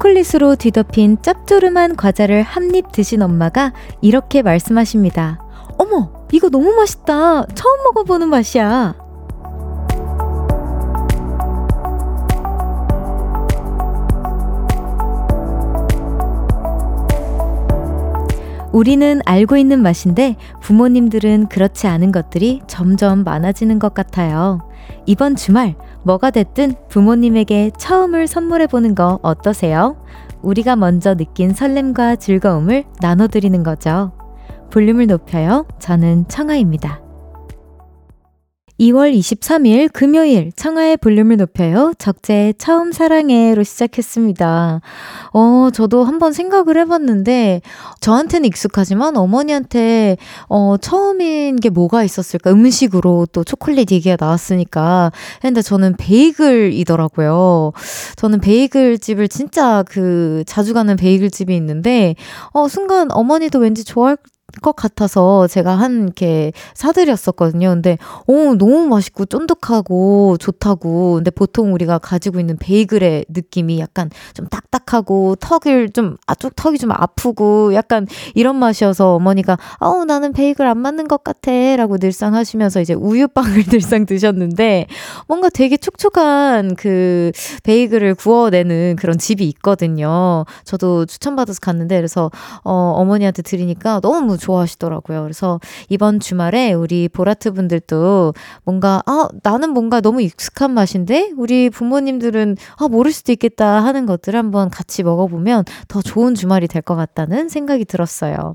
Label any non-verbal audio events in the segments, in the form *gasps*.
초콜릿으로 뒤덮인 짭조름한 과자를 한 입 드신 엄마가 이렇게 말씀하십니다. 어머, 이거 너무 맛있다. 처음 먹어보는 맛이야. 우리는 알고 있는 맛인데 부모님들은 그렇지 않은 것들이 점점 많아지는 것 같아요. 이번 주말 뭐가 됐든 부모님에게 처음을 선물해 보는 거 어떠세요? 우리가 먼저 느낀 설렘과 즐거움을 나눠드리는 거죠. 볼륨을 높여요. 저는 청아입니다. 2월 23일 금요일 청하의 볼륨을 높여요. 적재 처음 사랑해로 시작했습니다. 어, 저도 한번 생각을 해봤는데 저한테는 익숙하지만 어머니한테 어, 처음인 게 뭐가 있었을까? 음식으로 또 초콜릿 얘기가 나왔으니까. 근데 저는 베이글이더라고요. 저는 베이글 집을 진짜 그 자주 가는 베이글 집이 있는데 어, 순간 어머니도 왠지 좋아할 것 같아서 제가 한 이렇게 사드렸었거든요. 근데 오 너무 맛있고 쫀득하고 좋다고. 근데 보통 우리가 가지고 있는 베이글의 느낌이 약간 좀 딱딱하고 턱을 좀 아쪽 턱이 좀 아프고 약간 이런 맛이어서 어머니가 어우 나는 베이글 안 맞는 것 같아라고 늘상 하시면서 이제 우유빵을 *laughs* 늘상 드셨는데 뭔가 되게 촉촉한 그 베이글을 구워내는 그런 집이 있거든요. 저도 추천받아서 갔는데 그래서 어 어머니한테 드리니까 너무 좋아하시더라고요. 그래서 이번 주말에 우리 보라트 분들도 뭔가, 아, 나는 뭔가 너무 익숙한 맛인데? 우리 부모님들은, 아, 모를 수도 있겠다 하는 것들을 한번 같이 먹어보면 더 좋은 주말이 될 것 같다는 생각이 들었어요.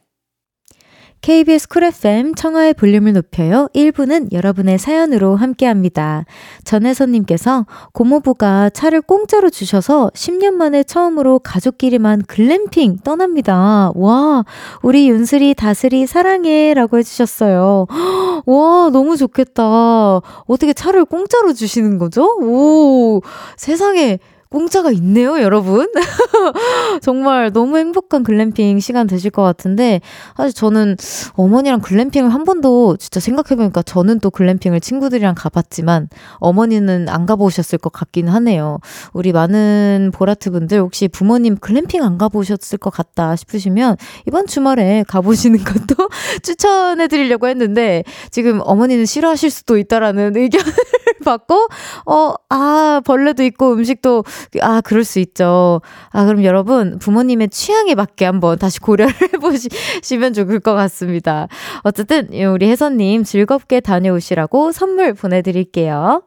KBS Cool FM 청하의 볼륨을 높여요. 1부는 여러분의 사연으로 함께 합니다. 전혜선님께서 고모부가 차를 공짜로 주셔서 10년 만에 처음으로 가족끼리만 글램핑 떠납니다. 와, 우리 윤슬이 다슬이 사랑해 라고 해주셨어요. *gasps* 와, 너무 좋겠다. 어떻게 차를 공짜로 주시는 거죠? 오, 세상에 공짜가 있네요, 여러분. *laughs* 정말 너무 행복한 글램핑 시간 되실 것 같은데, 사실 저는 어머니랑 글램핑을 한 번도 진짜 생각해보니까 저는 또 글램핑을 친구들이랑 가봤지만, 어머니는 안 가보셨을 것 같긴 하네요. 우리 많은 보라트 분들 혹시 부모님 글램핑 안 가보셨을 것 같다 싶으시면, 이번 주말에 가보시는 *laughs* 것도 추천해드리려고 했는데, 지금 어머니는 싫어하실 수도 있다라는 의견을 *laughs* 받고, 어, 아, 벌레도 있고 음식도 아, 그럴 수 있죠. 아, 그럼 여러분, 부모님의 취향에 맞게 한번 다시 고려를 *laughs* 해보시면 좋을 것 같습니다. 어쨌든, 우리 혜선님 즐겁게 다녀오시라고 선물 보내드릴게요.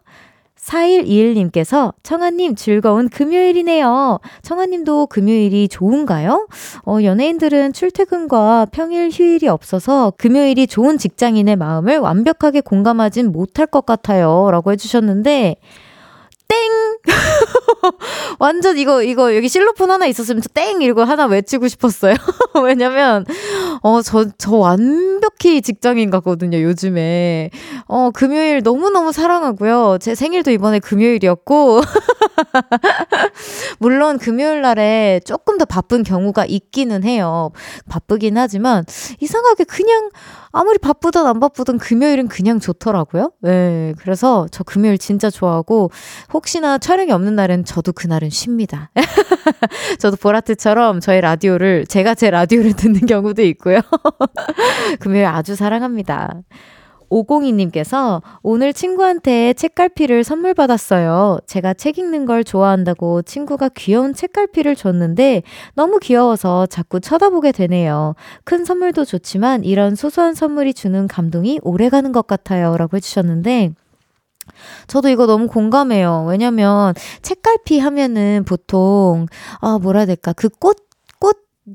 4121님께서 청아님 즐거운 금요일이네요. 청아님도 금요일이 좋은가요? 어, 연예인들은 출퇴근과 평일 휴일이 없어서 금요일이 좋은 직장인의 마음을 완벽하게 공감하진 못할 것 같아요. 라고 해주셨는데, 땡! *laughs* *laughs* 완전 이거, 이거, 여기 실로폰 하나 있었으면 저 땡! 이러고 하나 외치고 싶었어요. *laughs* 왜냐면, 어, 저, 저 완벽히 직장인 같거든요, 요즘에. 어, 금요일 너무너무 사랑하고요. 제 생일도 이번에 금요일이었고. *laughs* 물론 금요일 날에 조금 더 바쁜 경우가 있기는 해요. 바쁘긴 하지만, 이상하게 그냥, 아무리 바쁘든 안 바쁘든 금요일은 그냥 좋더라고요. 네. 그래서 저 금요일 진짜 좋아하고 혹시나 촬영이 없는 날은 저도 그날은 쉽니다. *laughs* 저도 보라트처럼 저희 라디오를 제가 제 라디오를 듣는 경우도 있고요. *laughs* 금요일 아주 사랑합니다. 오공이님께서 오늘 친구한테 책갈피를 선물 받았어요. 제가 책 읽는 걸 좋아한다고 친구가 귀여운 책갈피를 줬는데 너무 귀여워서 자꾸 쳐다보게 되네요. 큰 선물도 좋지만 이런 소소한 선물이 주는 감동이 오래 가는 것 같아요. 라고 해주셨는데, 저도 이거 너무 공감해요. 왜냐면 책갈피 하면은 보통 아 뭐라 해야 될까 그 꽃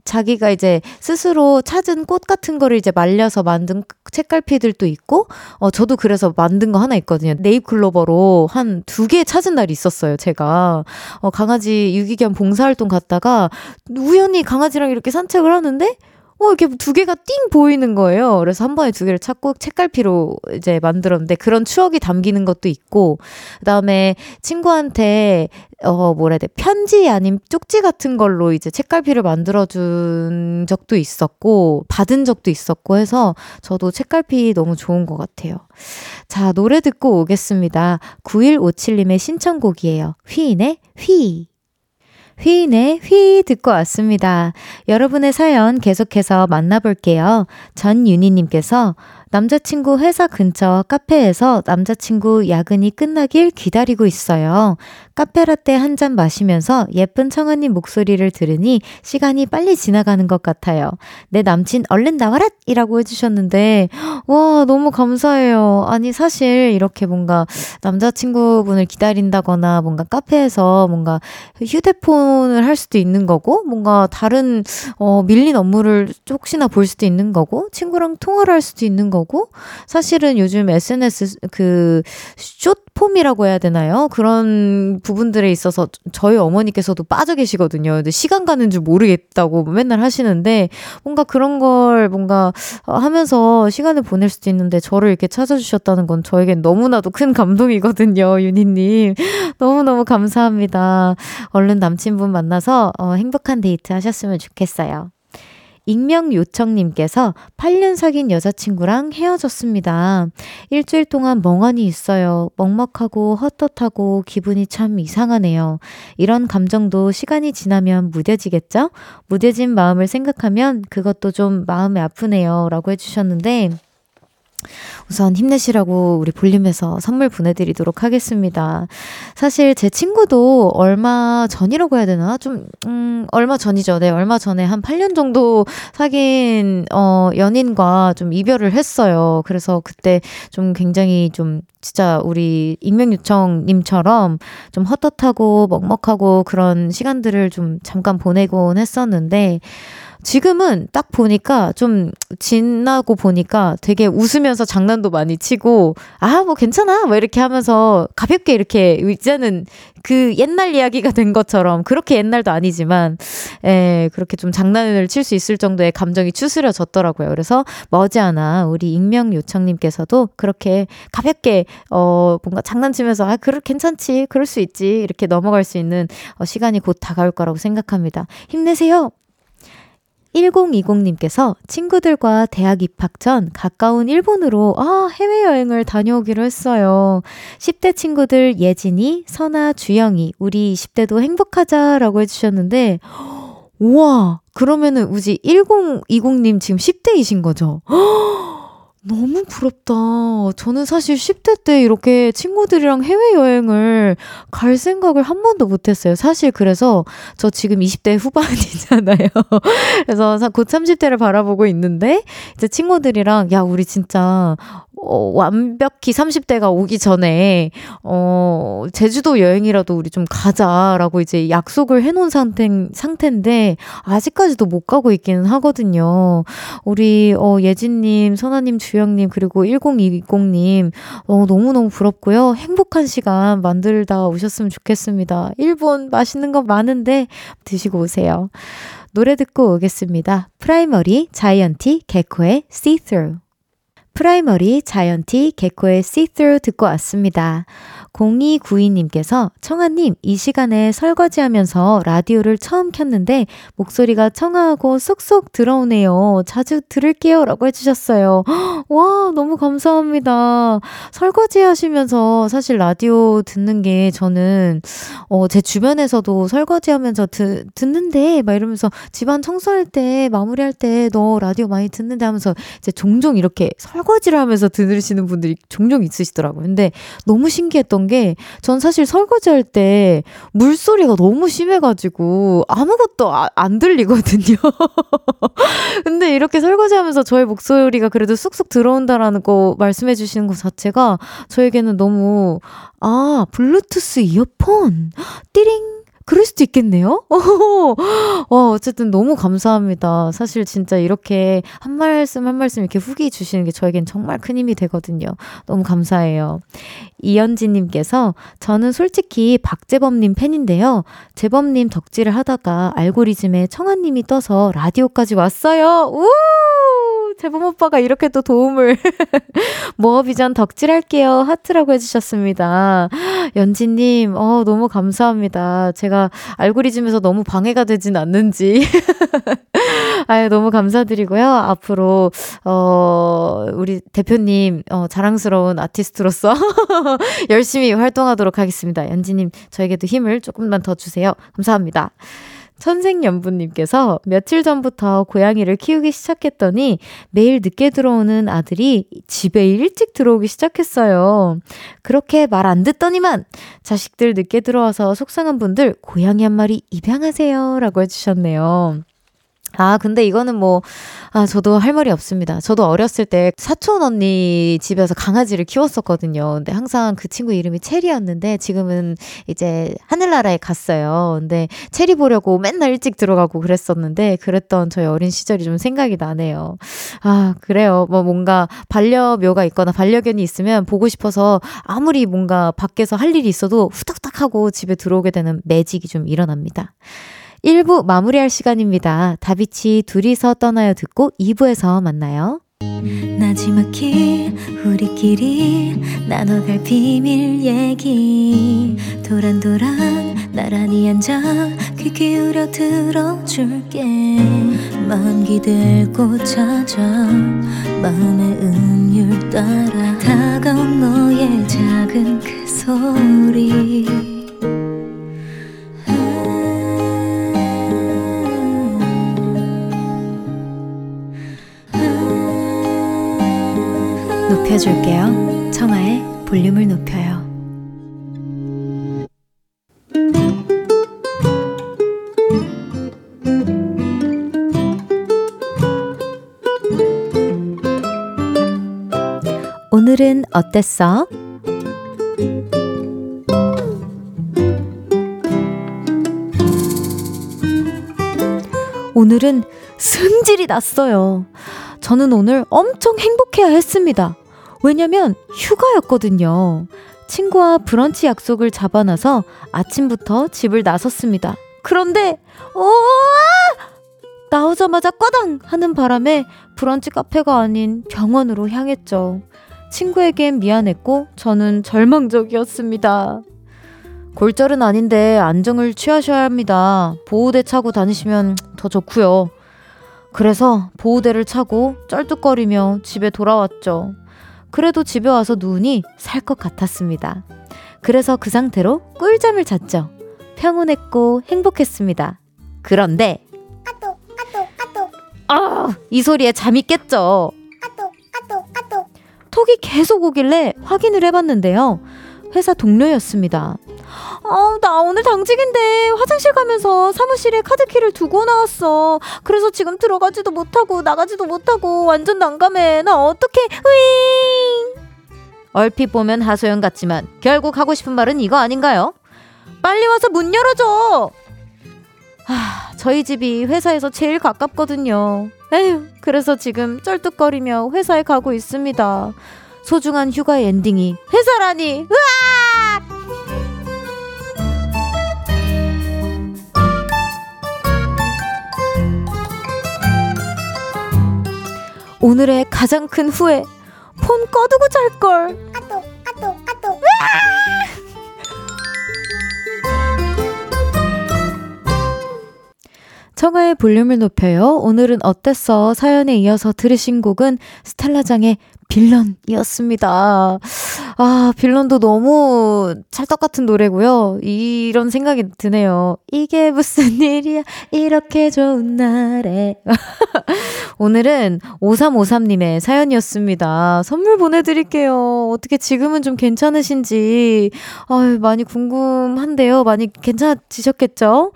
자기가 이제 스스로 찾은 꽃 같은 거를 이제 말려서 만든 책갈피들도 있고, 어, 저도 그래서 만든 거 하나 있거든요. 네잎클로버로 한 두 개 찾은 날이 있었어요, 제가. 어, 강아지 유기견 봉사활동 갔다가 우연히 강아지랑 이렇게 산책을 하는데, 어, 이렇게 두 개가 띵 보이는 거예요. 그래서 한 번에 두 개를 찾고 책갈피로 이제 만들었는데 그런 추억이 담기는 것도 있고, 그 다음에 친구한테, 어, 뭐라 해야 돼, 편지 아닌 쪽지 같은 걸로 이제 책갈피를 만들어준 적도 있었고, 받은 적도 있었고 해서 저도 책갈피 너무 좋은 것 같아요. 자, 노래 듣고 오겠습니다. 9157님의 신청곡이에요. 휘인의 휘. 휘인의 휘 듣고 왔습니다. 여러분의 사연 계속해서 만나볼게요. 전윤희님께서 남자친구 회사 근처 카페에서 남자친구 야근이 끝나길 기다리고 있어요. 카페라떼 한 잔 마시면서 예쁜 청아님 목소리를 들으니 시간이 빨리 지나가는 것 같아요. 내 남친 얼른 나와라! 이라고 해주셨는데, 와, 너무 감사해요. 아니, 사실 이렇게 뭔가 남자친구분을 기다린다거나 뭔가 카페에서 뭔가 휴대폰을 할 수도 있는 거고, 뭔가 다른, 어, 밀린 업무를 혹시나 볼 수도 있는 거고, 친구랑 통화를 할 수도 있는 거고, 사실은 요즘 SNS 그, 숏 폼이라고 해야 되나요? 그런 부분들에 있어서 저희 어머니께서도 빠져 계시거든요. 근데 시간 가는 줄 모르겠다고 맨날 하시는데 뭔가 그런 걸 뭔가 하면서 시간을 보낼 수도 있는데 저를 이렇게 찾아주셨다는 건 저에겐 너무나도 큰 감동이거든요. 윤희님. *laughs* 너무너무 감사합니다. 얼른 남친분 만나서 어, 행복한 데이트 하셨으면 좋겠어요. 익명 요청님께서 8년 사귄 여자친구랑 헤어졌습니다. 일주일 동안 멍하니 있어요. 먹먹하고 헛헛하고 기분이 참 이상하네요. 이런 감정도 시간이 지나면 무뎌지겠죠? 무뎌진 마음을 생각하면 그것도 좀 마음이 아프네요. 라고 해주셨는데, 우선 힘내시라고 우리 볼륨에서 선물 보내드리도록 하겠습니다. 사실 제 친구도 얼마 전이라고 해야 되나? 좀, 음, 얼마 전이죠. 네, 얼마 전에 한 8년 정도 사귄, 어, 연인과 좀 이별을 했어요. 그래서 그때 좀 굉장히 좀 진짜 우리 익명요청님처럼 좀 헛헛하고 먹먹하고 그런 시간들을 좀 잠깐 보내곤 했었는데, 지금은 딱 보니까 좀 지나고 보니까 되게 웃으면서 장난도 많이 치고 아 뭐 괜찮아 뭐 이렇게 하면서 가볍게 이렇게 이제는 그 옛날 이야기가 된 것처럼 그렇게 옛날도 아니지만 에 그렇게 좀 장난을 칠 수 있을 정도의 감정이 추스려졌더라고요. 그래서 머지않아 우리 익명 요청님께서도 그렇게 가볍게 어 뭔가 장난치면서 아 그럴 괜찮지 그럴 수 있지 이렇게 넘어갈 수 있는 어, 시간이 곧 다가올 거라고 생각합니다. 힘내세요. 1020님께서 친구들과 대학 입학 전 가까운 일본으로 아, 해외여행을 다녀오기로 했어요. 10대 친구들 예진이, 선아, 주영이, 우리 20대도 행복하자라고 해주셨는데, 우와, 그러면은 우지 1020님 지금 10대이신 거죠? 너무 부럽다. 저는 사실 10대 때 이렇게 친구들이랑 해외여행을 갈 생각을 한 번도 못 했어요. 사실 그래서 저 지금 20대 후반이잖아요. *laughs* 그래서 곧 30대를 바라보고 있는데, 이제 친구들이랑, 야, 우리 진짜 어, 완벽히 30대가 오기 전에, 어, 제주도 여행이라도 우리 좀 가자라고 이제 약속을 해놓은 상태, 상태인데, 아직까지도 못 가고 있기는 하거든요. 우리, 어, 예진님, 선아님, 주영님, 그리고 1020님, 어, 너무너무 부럽고요. 행복한 시간 만들다 오셨으면 좋겠습니다. 일본 맛있는 거 많은데 드시고 오세요. 노래 듣고 오겠습니다. 프라이머리, 자이언티, 개코의 See Through. 프라이머리 자이언티 개코의 See-Through 듣고 왔습니다. 0292님께서 청하님 이 시간에 설거지 하면서 라디오를 처음 켰는데 목소리가 청아하고 쏙쏙 들어오네요. 자주 들을게요 라고 해주셨어요. *gasps* 와 너무 감사합니다. 설거지 하시면서 사실 라디오 듣는 게 저는 어, 제 주변에서도 설거지 하면서 드, 듣는데 막 이러면서 집안 청소할 때 마무리할 때 너 라디오 많이 듣는데 하면서 이제 종종 이렇게 설거지 설거지를 하면서 들으시는 분들이 종종 있으시더라고요. 근데 너무 신기했던 게 전 사실 설거지 할 때 물소리가 너무 심해가지고 아무것도 아, 안 들리거든요. *laughs* 근데 이렇게 설거지 하면서 저의 목소리가 그래도 쑥쑥 들어온다라는 거 말씀해 주시는 것 자체가 저에게는 너무 아, 블루투스 이어폰 띠링 그럴 수도 있겠네요? 와, *laughs* 어쨌든 너무 감사합니다. 사실 진짜 이렇게 한 말씀 한 말씀 이렇게 후기 주시는 게 저에겐 정말 큰 힘이 되거든요. 너무 감사해요. 이연지님께서 저는 솔직히 박재범님 팬인데요. 재범님 덕질을 하다가 알고리즘에 청아님이 떠서 라디오까지 왔어요. 우! 재범 오빠가 이렇게 또 도움을 *laughs* 모어비전 덕질할게요. 하트라고 해주셨습니다. 연지님, 어, 너무 감사합니다. 제가 알고리즘에서 너무 방해가 되진 않는지. *laughs* 아유, 너무 감사드리고요. 앞으로, 어, 우리 대표님, 어, 자랑스러운 아티스트로서 *laughs* 열심히 활동하도록 하겠습니다. 연지님, 저에게도 힘을 조금만 더 주세요. 감사합니다. 천생연분님께서 며칠 전부터 고양이를 키우기 시작했더니 매일 늦게 들어오는 아들이 집에 일찍 들어오기 시작했어요. 그렇게 말 안 듣더니만 자식들 늦게 들어와서 속상한 분들 고양이 한 마리 입양하세요. 라고 해주셨네요. 아, 근데 이거는 뭐, 아, 저도 할 말이 없습니다. 저도 어렸을 때 사촌 언니 집에서 강아지를 키웠었거든요. 근데 항상 그 친구 이름이 체리였는데 지금은 이제 하늘나라에 갔어요. 근데 체리 보려고 맨날 일찍 들어가고 그랬었는데 그랬던 저희 어린 시절이 좀 생각이 나네요. 아, 그래요. 뭐 뭔가 반려묘가 있거나 반려견이 있으면 보고 싶어서 아무리 뭔가 밖에서 할 일이 있어도 후딱딱 하고 집에 들어오게 되는 매직이 좀 일어납니다. 1부 마무리할 시간입니다. 다비치 둘이서 떠나요 듣고 2부에서 만나요. 나지막히 우리끼리 나눠갈 비밀 얘기 도란도란 나란히 앉아 귀 기울여 들어줄게 마음 기대고 찾아 마음의 음율 따라 다가온 너의 작은 그 소리 높여줄게요. 청하의 볼륨을 높여요. 오늘은 어땠어? 오늘은 승질이 났어요. 저는 오늘 엄청 행복해야 했습니다. 왜냐면 휴가였거든요. 친구와 브런치 약속을 잡아놔서 아침부터 집을 나섰습니다. 그런데, 오! 나오자마자 꽈당! 하는 바람에 브런치 카페가 아닌 병원으로 향했죠. 친구에겐 미안했고, 저는 절망적이었습니다. 골절은 아닌데 안정을 취하셔야 합니다. 보호대 차고 다니시면 더 좋고요. 그래서 보호대를 차고 쩔뚝거리며 집에 돌아왔죠. 그래도 집에 와서 누우니 살 것 같았습니다. 그래서 그 상태로 꿀잠을 잤죠. 평온했고 행복했습니다. 그런데 아똑 아똑 아똑 아, 이 소리에 잠이 깼죠. 아똑 아똑 아똑 톡이 계속 오길래 확인을 해봤는데요. 회사 동료였습니다. 아, 나 오늘 당직인데 화장실 가면서 사무실에 카드키를 두고 나왔어. 그래서 지금 들어가지도 못하고 나가지도 못하고 완전 난감해. 나 어떡해? 으잉! 얼핏 보면 하소연 같지만 결국 하고 싶은 말은 이거 아닌가요? 빨리 와서 문 열어줘! 아, 저희 집이 회사에서 제일 가깝거든요. 에휴, 그래서 지금 쩔뚝거리며 회사에 가고 있습니다. 소중한 휴가의 엔딩이 회사라니! 으아! 오늘의 가장 큰 후회. 폰 꺼두고 잘걸. 아똑, 아똑, 아똑. 청하의 볼륨을 높여요. 오늘은 어땠어? 사연에 이어서 들으신 곡은 스텔라장의 빌런이었습니다. 아, 빌런도 너무 찰떡 같은 노래고요. 이런 생각이 드네요. 이게 무슨 일이야? 이렇게 좋은 날에. *laughs* 오늘은 5353님의 사연이었습니다. 선물 보내드릴게요. 어떻게 지금은 좀 괜찮으신지. 아유, 많이 궁금한데요. 많이 괜찮으셨겠죠?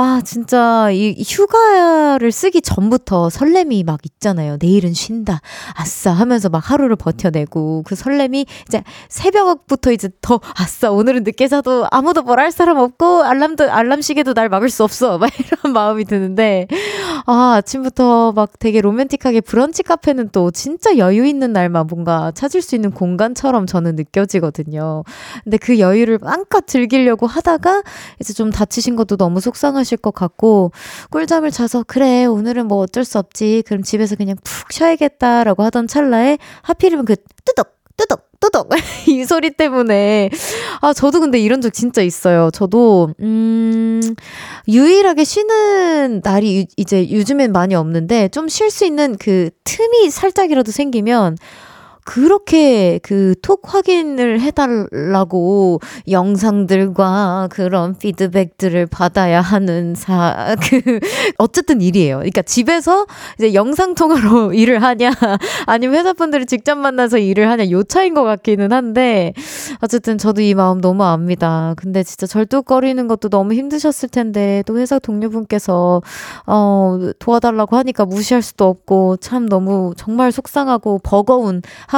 아, 진짜 이 휴가를 쓰기 전부터 설렘이 막 있잖아요. 내일은 쉰다. 아싸 하면서 막 하루를 버텨내고 그 설렘이 이제 새벽부터 이제 더 아싸 오늘은 늦게 자도 아무도 뭘 할 사람 없고 알람도 알람 시계도 날 막을 수 없어. 막 *laughs* 이런 마음이 드는데 아, 아침부터 막 되게 로맨틱하게 브런치 카페는 또 진짜 여유 있는 날만 뭔가 찾을 수 있는 공간처럼 저는 느껴지거든요. 근데 그 여유를 맘껏 즐기려고 하다가 이제 좀 다치신 것도 너무 속상하시 하실 것 같고 꿀잠을 자서 그래 오늘은 뭐 어쩔 수 없지 그럼 집에서 그냥 푹 쉬어야겠다라고 하던 찰나에 하필이면 그 뜨덕 뜨덕 뜨덕 이 소리 때문에 아 저도 근데 이런 적 진짜 있어요. 저도 음 유일하게 쉬는 날이 유, 이제 요즘엔 많이 없는데 좀 쉴 수 있는 그 틈이 살짝이라도 생기면 그렇게 그 톡 확인을 해달라고 영상들과 그런 피드백들을 받아야 하는 사, *laughs* 그, 어쨌든 일이에요. 그러니까 집에서 이제 영상통화로 *laughs* 일을 하냐, 아니면 회사분들을 직접 만나서 일을 하냐, 요 차인 것 같기는 한데, 어쨌든 저도 이 마음 너무 압니다. 근데 진짜 절뚝거리는 것도 너무 힘드셨을 텐데, 또 회사 동료분께서, 어, 도와달라고 하니까 무시할 수도 없고, 참 너무 정말 속상하고 버거운 하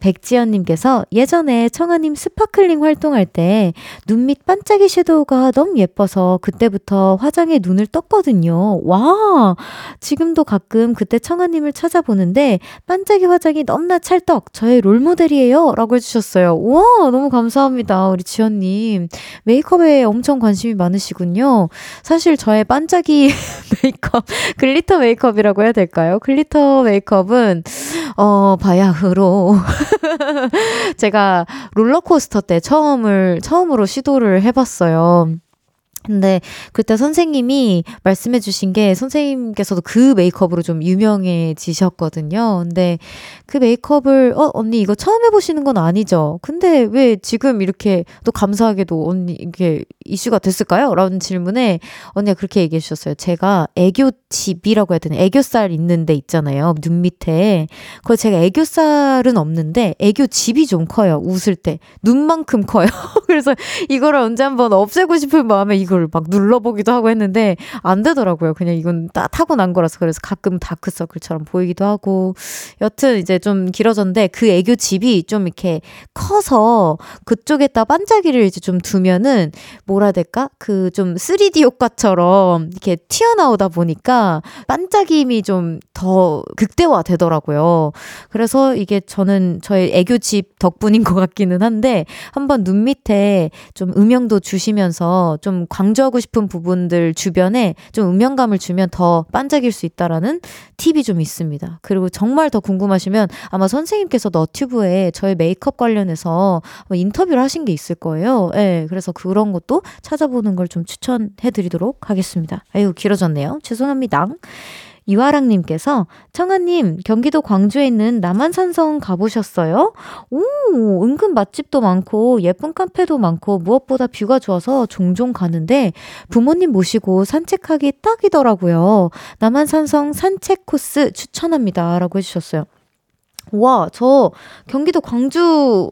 백지연님께서 예전에 청하님 Sparkling 활동할 때 눈 밑 반짝이 섀도우가 너무 예뻐서 그때부터 화장에 눈을 떴거든요. 와! 지금도 가끔 그때 청하님을 찾아보는데 반짝이 화장이 너무나 찰떡! 저의 롤모델이에요! 라고 해주셨어요. 와! 너무 감사합니다. 우리 지연님. 메이크업에 엄청 관심이 많으시군요. 사실 저의 반짝이 *laughs* 메이크업, glitter 메이크업이라고 해야 될까요? glitter 메이크업은, 어, 바야흐로. *laughs* 제가 롤러코스터 때 처음을, 처음으로 시도를 해봤어요. 근데 그때 선생님이 말씀해 주신 게 선생님께서도 그 메이크업으로 좀 유명해지셨거든요. 근데 그 메이크업을 어 언니 이거 처음 해 보시는 건 아니죠? 근데 왜 지금 이렇게 또 감사하게도 언니 이게 이슈가 됐을까요? 라는 질문에 언니가 그렇게 얘기해 주셨어요. 제가 애교 집이라고 해야 되나 애교살 있는 데 있잖아요. 눈 밑에. 그거 제가 애교살은 없는데 애교 집이 좀 커요. 웃을 때 눈만큼 커요. *laughs* 그래서 이거를 언제 한번 없애고 싶은 마음에 이거 이걸 막 눌러보기도 하고 했는데 안 되더라고요. 그냥 이건 다 타고난 거라서 그래서 가끔 다크서클처럼 보이기도 하고 여튼 이제 좀 길어졌는데 그 애교 집이 좀 이렇게 커서 그쪽에다 반짝이를 이제 좀 두면은 뭐라 될까? 그 좀 3D 효과처럼 이렇게 튀어나오다 보니까 반짝임이 좀 더 극대화 되더라고요. 그래서 이게 저는 저의 애교 집 덕분인 것 같기는 한데 한번 눈 밑에 좀 음영도 주시면서 좀 강조하고 싶은 부분들 주변에 좀 음영감을 주면 더 반짝일 수 있다라는 팁이 좀 있습니다. 그리고 정말 더 궁금하시면 아마 선생님께서 너튜브에 저의 메이크업 관련해서 인터뷰를 하신 게 있을 거예요. 예, 네, 그래서 그런 것도 찾아보는 걸 좀 추천해 드리도록 하겠습니다. 아유, 길어졌네요. 죄송합니다. 이화랑님께서 청아님 경기도 광주에 있는 남한산성 가보셨어요? 오 은근 맛집도 많고 예쁜 카페도 많고 무엇보다 뷰가 좋아서 종종 가는데 부모님 모시고 산책하기 딱이더라고요. 남한산성 산책 코스 추천합니다라고 해주셨어요. 와, 저 경기도 광주,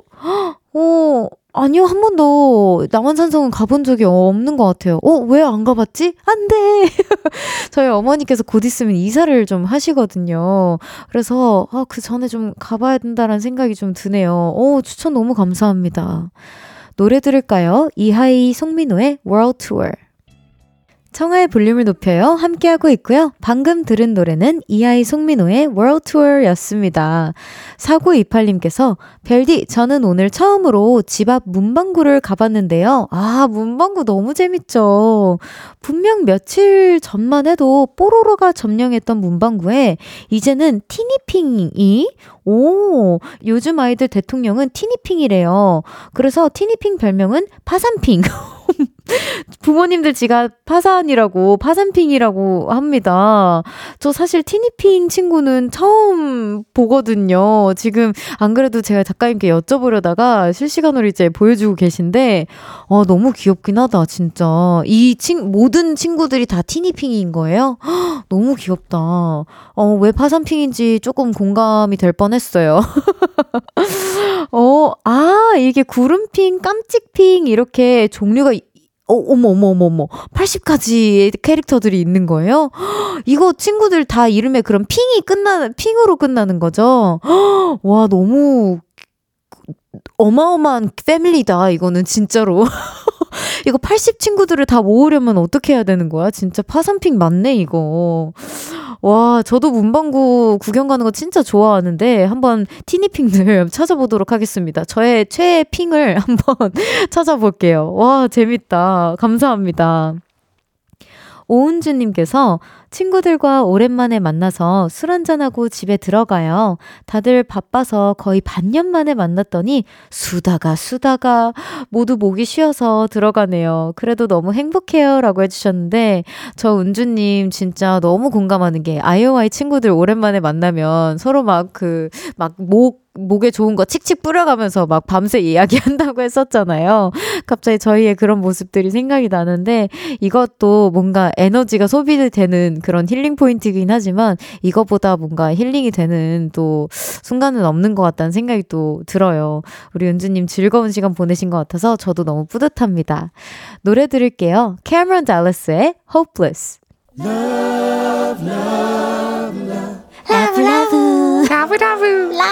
오, 아니요, 한 번도 남한산성은 가본 적이 없는 것 같아요. 어, 왜 안 가봤지? 안 돼! *laughs* 저희 어머니께서 곧 있으면 이사를 좀 하시거든요. 그래서, 아, 그 전에 좀 가봐야 된다는 생각이 좀 드네요. 오, 추천 너무 감사합니다. 노래 들을까요? 이하이 송민호의 World Tour. 청하의 볼륨을 높여요. 함께하고 있고요. 방금 들은 노래는 이하이 송민호의 World Tour 였습니다. 4928님께서, 별디, 저는 오늘 처음으로 집 앞 문방구를 가봤는데요. 아, 문방구 너무 재밌죠. 분명 며칠 전만 해도 뽀로로가 점령했던 문방구에 이제는 티니핑이 오, 요즘 아이들 대통령은 티니핑이래요. 그래서 티니핑 별명은 파산핑. *laughs* 부모님들 지가 파산이라고, 파산핑이라고 합니다. 저 사실 티니핑 친구는 처음 보거든요. 지금 안 그래도 제가 작가님께 여쭤보려다가 실시간으로 이제 보여주고 계신데, 어, 너무 귀엽긴 하다, 진짜. 이 친, 모든 친구들이 다 티니핑인 거예요? 헉, *gasps* 너무 귀엽다. 어, 왜 파산핑인지 조금 공감이 될 뻔했어요. *laughs* 어, 아, 이게 구름핑, 깜찍핑, 이렇게 종류가 어, 어머, 어머, 어머, 어머. 80가지의 캐릭터들이 있는 거예요? *gasps* 이거 친구들 다 이름에 그럼 핑이 끝나, 핑으로 끝나는 거죠? *gasps* 와, 너무 어마어마한 패밀리다, 이거는 진짜로. *laughs* 이거 80 친구들을 다 모으려면 어떻게 해야 되는 거야? 진짜 파산핑 맞네, 이거. 와, 저도 문방구 구경 가는 거 진짜 좋아하는데 한번 티니핑들 *laughs* 찾아보도록 하겠습니다. 저의 최애 핑을 *laughs* 한번 찾아볼게요. 와, 재밌다. 감사합니다. 오은주님께서 친구들과 오랜만에 만나서 술 한잔하고 집에 들어가요. 다들 바빠서 거의 반년 만에 만났더니 수다가 수다가 모두 목이 쉬어서 들어가네요. 그래도 너무 행복해요. 라고 해주셨는데 저 은주님 진짜 너무 공감하는 게 아이오아이 친구들 오랜만에 만나면 서로 막 그 막 목 목에 좋은 거 칙칙 뿌려가면서 막 밤새 이야기한다고 *laughs* 했었잖아요. 갑자기 저희의 그런 모습들이 생각이 나는데 이것도 뭔가 에너지가 소비되는 그런 힐링 포인트이긴 하지만 이것보다 뭔가 힐링이 되는 또 순간은 없는 것 같다는 생각이 또 들어요. 우리 은주님 즐거운 시간 보내신 것 같아서 저도 너무 뿌듯합니다. 노래 들을게요. 캐머런 달러스의 Hopeless. Love, love, love.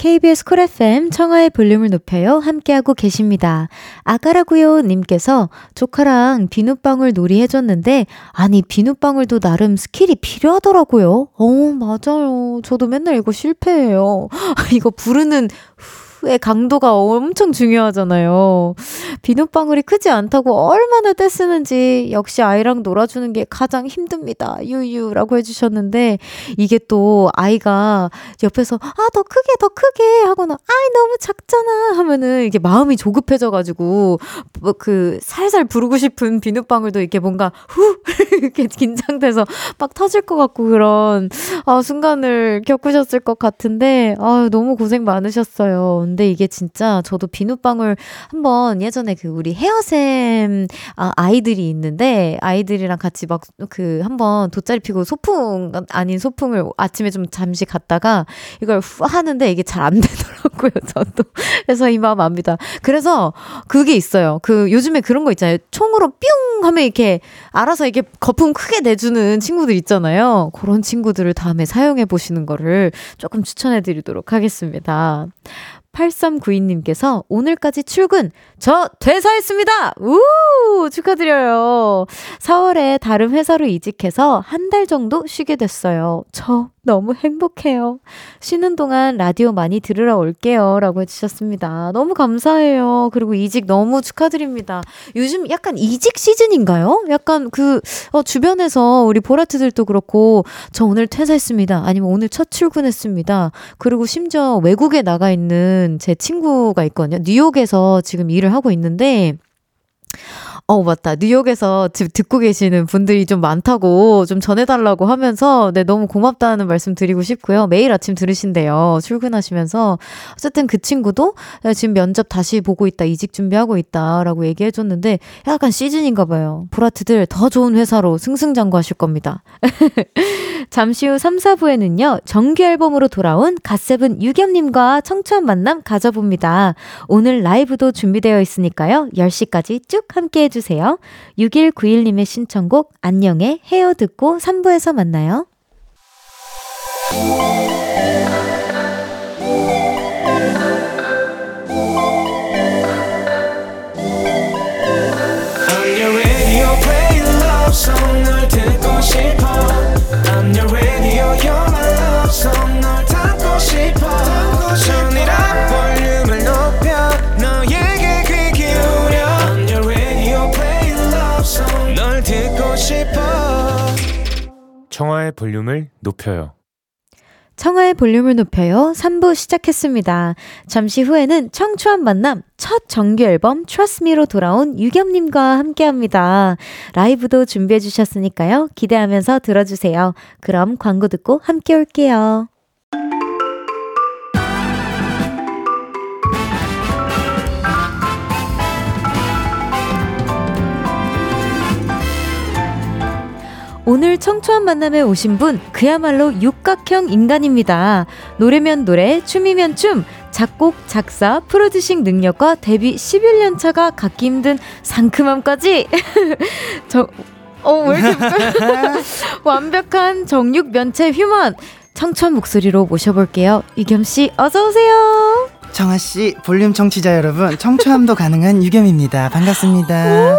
KBS Cool FM 청하의 볼륨을 높여요. 함께하고 계십니다. 아가라구요 님께서 조카랑 비눗방울 놀이 해줬는데, 아니, 비눗방울도 나름 스킬이 필요하더라고요. 어, 맞아요. 저도 맨날 이거 실패해요. *laughs* 이거 부르는, 의 강도가 엄청 중요하잖아요. 비눗방울이 크지 않다고 얼마나 떼쓰는지 역시 아이랑 놀아주는 게 가장 힘듭니다. 유유라고 해주셨는데 이게 또 아이가 옆에서 아 더 크게 더 크게 하거나 아이 너무 작잖아 하면은 이게 마음이 조급해져가지고 뭐 그 살살 부르고 싶은 비눗방울도 이렇게 뭔가 후 *laughs* 이렇게 긴장돼서 막 터질 것 같고 그런 아 순간을 겪으셨을 것 같은데 아 너무 고생 많으셨어요. 근데 이게 진짜 저도 비눗방울 한번 예전에 그 우리 헤어샘 아, 아이들이 있는데 아이들이랑 같이 막 그 한번 돗자리 피고 소풍 아닌 소풍을 아침에 좀 잠시 갔다가 이걸 후 하는데 이게 잘 안 *laughs* 되더라고요. 저도. 그래서 이 마음 압니다. 그래서 그게 있어요. 그 요즘에 그런 거 있잖아요. 총으로 뿅 하면 이렇게 알아서 이게 거품 크게 내주는 친구들 있잖아요. 그런 친구들을 다음에 사용해 보시는 거를 조금 추천해 드리도록 하겠습니다. 8392님께서 오늘까지 출근! 저 퇴사했습니다! 우! 축하드려요. 4월에 다른 회사로 이직해서 한 달 정도 쉬게 됐어요. 저 너무 행복해요. 쉬는 동안 라디오 많이 들으러 올게요. 라고 해주셨습니다. 너무 감사해요. 그리고 이직 너무 축하드립니다. 요즘 약간 이직 시즌인가요? 약간 그, 어, 주변에서 우리 보라트들도 그렇고, 저 오늘 퇴사했습니다. 아니면 오늘 첫 출근했습니다. 그리고 심지어 외국에 나가 있는 제 친구가 있거든요. 뉴욕에서 지금 일을 하고 있는데, 어, 맞다. 뉴욕에서 집 듣고 계시는 분들이 좀 많다고 좀 전해달라고 하면서, 네, 너무 고맙다는 말씀 드리고 싶고요. 매일 아침 들으신대요. 출근하시면서. 어쨌든 그 친구도 지금 면접 다시 보고 있다, 이직 준비하고 있다, 라고 얘기해줬는데, 약간 시즌인가 봐요. 보라트들 더 좋은 회사로 승승장구 하실 겁니다. *laughs* 잠시 후 3, 4부에는요, 정규 앨범으로 돌아온 갓세븐 유겸님과 청초한 만남 가져봅니다. 오늘 라이브도 준비되어 있으니까요, 10시까지 쭉 함께 해주세요. 보내주세요. 6191님의 신청곡 안녕의 헤어 듣고 3부에서 만나요. 청하의 볼륨을 높여요. 청하의 볼륨을 높여요. 3부 시작했습니다. 잠시 후에는 청초한 만남 첫 정규 앨범 Trust Me로 돌아온 유겸님과 함께 합니다. 라이브도 준비해 주셨으니까요. 기대하면서 들어주세요. 그럼 광고 듣고 함께 올게요. 오늘 청초한 만남에 오신 분 그야말로 육각형 인간입니다. 노래면 노래, 춤이면 춤, 작곡, 작사, 프로듀싱 능력과 데뷔 11년 차가 갖기 힘든 상큼함까지 *laughs* 저 어, 왜 이렇게 *laughs* 완벽한 정육 면체 휴먼 청초한 목소리로 모셔볼게요. 유겸 씨 어서 오세요. 청아 씨, 볼륨 청취자 여러분, 청초함도 가능한 유겸입니다. 반갑습니다.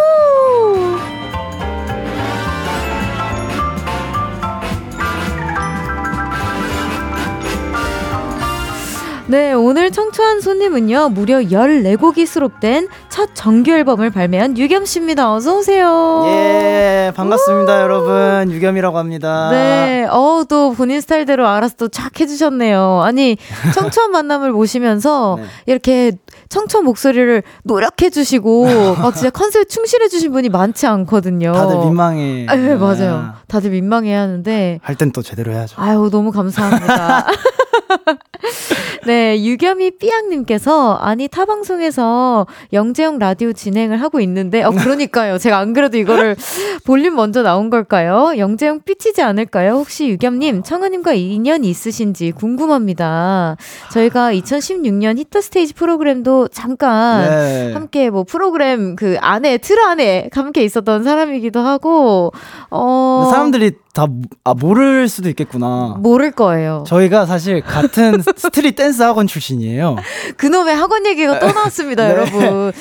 청초한 손님은요, 무려 14곡이 수록된 첫 정규 앨범을 발매한 유겸 씨입니다. 어서 오세요. 예, 반갑습니다, 여러분. 유겸이라고 합니다. 네, 어, 또 본인 스타일대로 알아서 또 착 해주셨네요. 아니, 청초한 *laughs* 만남을 모시면서 네. 이렇게 청초한 목소리를 노력해주시고, *laughs* 막 진짜 컨셉 충실해주신 분이 많지 않거든요. 다들 민망해. 아, 네, 맞아요. 다들 민망해 하는데. 할 땐 또 제대로 해야죠. 아유, 너무 감사합니다. *laughs* 네, 유겸이 삐양님께서, 아니, 타 방송에서 영재 형 라디오 진행을 하고 있는데, 어, 그러니까요. 제가 안 그래도 이거를 볼륨 먼저 나온 걸까요? 영재형 삐치지 않을까요? 혹시 유겸님, 청아님과 인연이 있으신지 궁금합니다. 저희가 2016년 히터 스테이지 프로그램도 잠깐 네. 함께 뭐 프로그램 그 안에, 틀 안에 함께 있었던 사람이기도 하고, 어. 사람들이 다 아, 모를 수도 있겠구나. 모를 거예요. 저희가 사실 같은 street 댄스 학원 출신이에요. *laughs* 그놈의 학원 얘기가 또 나왔습니다, *laughs* 네. 여러분.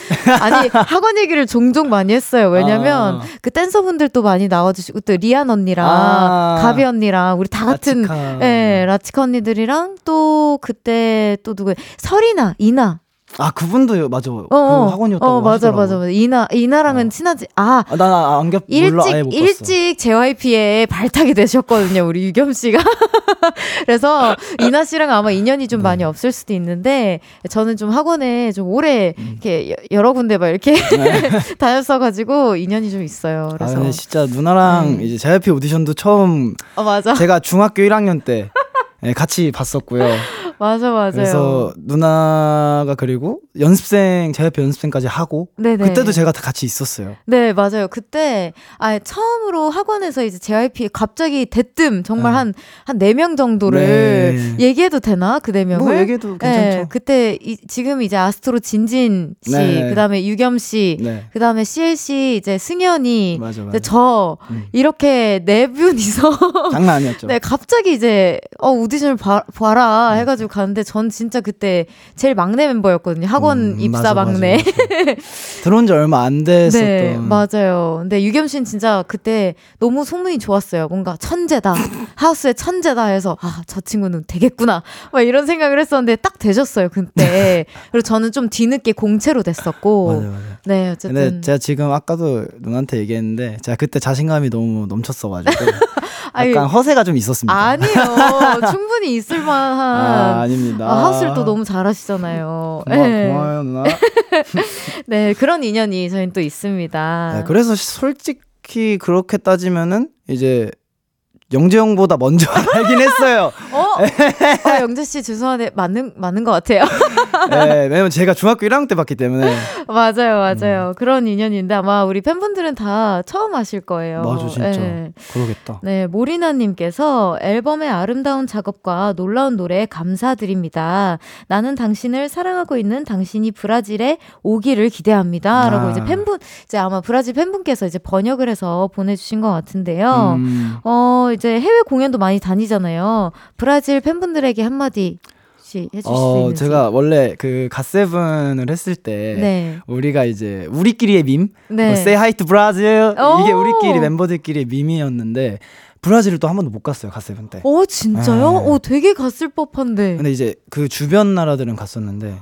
아니 학원 얘기를 종종 많이 했어요. 왜냐면 아. 그 댄서분들도 많이 나와주시고 또 리안 언니랑 아. 가비 언니랑 우리 다 같은 라치카. 예, 라치카 언니들이랑 또 그때 또 누구 설이나 이나 아 그분도 맞아 어, 그 어. 학원이었다고 어, 맞아 맞아 맞아 이나 이나랑은 어. 친하지 아난 아, 안겹 일찍 일찍 JYP에 발탁이 되셨거든요 우리 유겸 씨가 *laughs* 그래서 이나 씨랑 아마 인연이 좀 네. 많이 없을 수도 있는데 저는 좀 학원에 좀 오래 음. 이렇게 여러 군데 막 이렇게 네. *laughs* 다녔어가지고 인연이 좀 있어요 아, 그래서 아, 진짜 누나랑 네. 이제 JYP 오디션도 처음 어 맞아 제가 중학교 1학년 때 네, 같이 봤었고요. 맞아 맞아요. 그래서 누나가 그리고 연습생 제협 연습생까지 하고 네네. 그때도 제가 다 같이 있었어요. 네 맞아요. 그때 아 처음으로 학원에서 이제 JYP 갑자기 대뜸 정말 한 한 네 명 정도를 네. 얘기해도 되나 그 네 명을? 뭐 얘기해도 괜찮죠. 네, 그때 이, 지금 이제 아스트로 진진 씨, 네. 그다음에 유겸 씨, 네. 그다음에 CLC 이제 승현이, 맞아, 맞아. 이제 저 음. 이렇게 네 분이서 장난 아니었죠. *laughs* 네 갑자기 이제 어 오디션을 봐, 봐라 음. 해가지고 갔는데 전 진짜 그때 제일 막내 멤버였거든요. 학원 음, 입사 맞아, 막내. 맞아, 맞아. *laughs* 들어온 지 얼마 안 됐었던. 네, 맞아요. 근데 유겸 씨는 진짜 그때 너무 소문이 좋았어요. 뭔가 천재다. 하우스의 천재다 해서 아, 저 친구는 되겠구나. 막 이런 생각을 했었는데 딱 되셨어요, 그때. *laughs* 그리고 저는 좀 뒤늦게 공채로 됐었고. 맞아요, 맞아요. 네, 어쨌든. 근데 제가 지금 아까도 누나한테 얘기했는데 제가 그때 자신감이 너무 넘쳤어 가지고. *laughs* 약간 허세가 좀 있었습니다. 아니요. *laughs* 충분히 있을 만한. 아, 아닙니다. 아, 하우스를 또 너무 잘하시잖아요. 고마, 네. 고마워요, 누나. *laughs* 네, 그런 인연이 저희는 또 있습니다. 네, 그래서 솔직히 그렇게 따지면은 이제 영재 형보다 먼저 *laughs* 알긴 했어요. *laughs* 어? 어, 영재 씨 죄송한데 맞는 맞는 것 같아요. *laughs* 네, 왜냐면 제가 중학교 1학년 때 봤기 때문에. 맞아요, 맞아요. 음. 그런 인연인데 아마 우리 팬분들은 다 처음 아실 거예요. 맞아, 진짜. 네. 그러겠다. 네, 모리나님께서 앨범의 아름다운 작업과 놀라운 노래 감사드립니다. 나는 당신을 사랑하고 있는 당신이 브라질에 오기를 기대합니다. 아. 라고 이제 팬분, 이제 아마 브라질 팬분께서 이제 번역을 해서 보내주신 것 같은데요. 음. 어, 이제 해외 공연도 많이 다니잖아요. 브라질 팬분들에게 한마디 어. 제가 원래 그 갓세븐을 했을 때 네. 우리가 이제 우리끼리의 밈, 네. 뭐 Say Hi to Brazil 이게 우리끼리 멤버들끼리의 밈이었는데 브라질을 또 한 번도 못 갔어요 갓세븐 때. 어 진짜요? 네. 오 되게 갔을 법한데. 근데 이제 그 주변 나라들은 갔었는데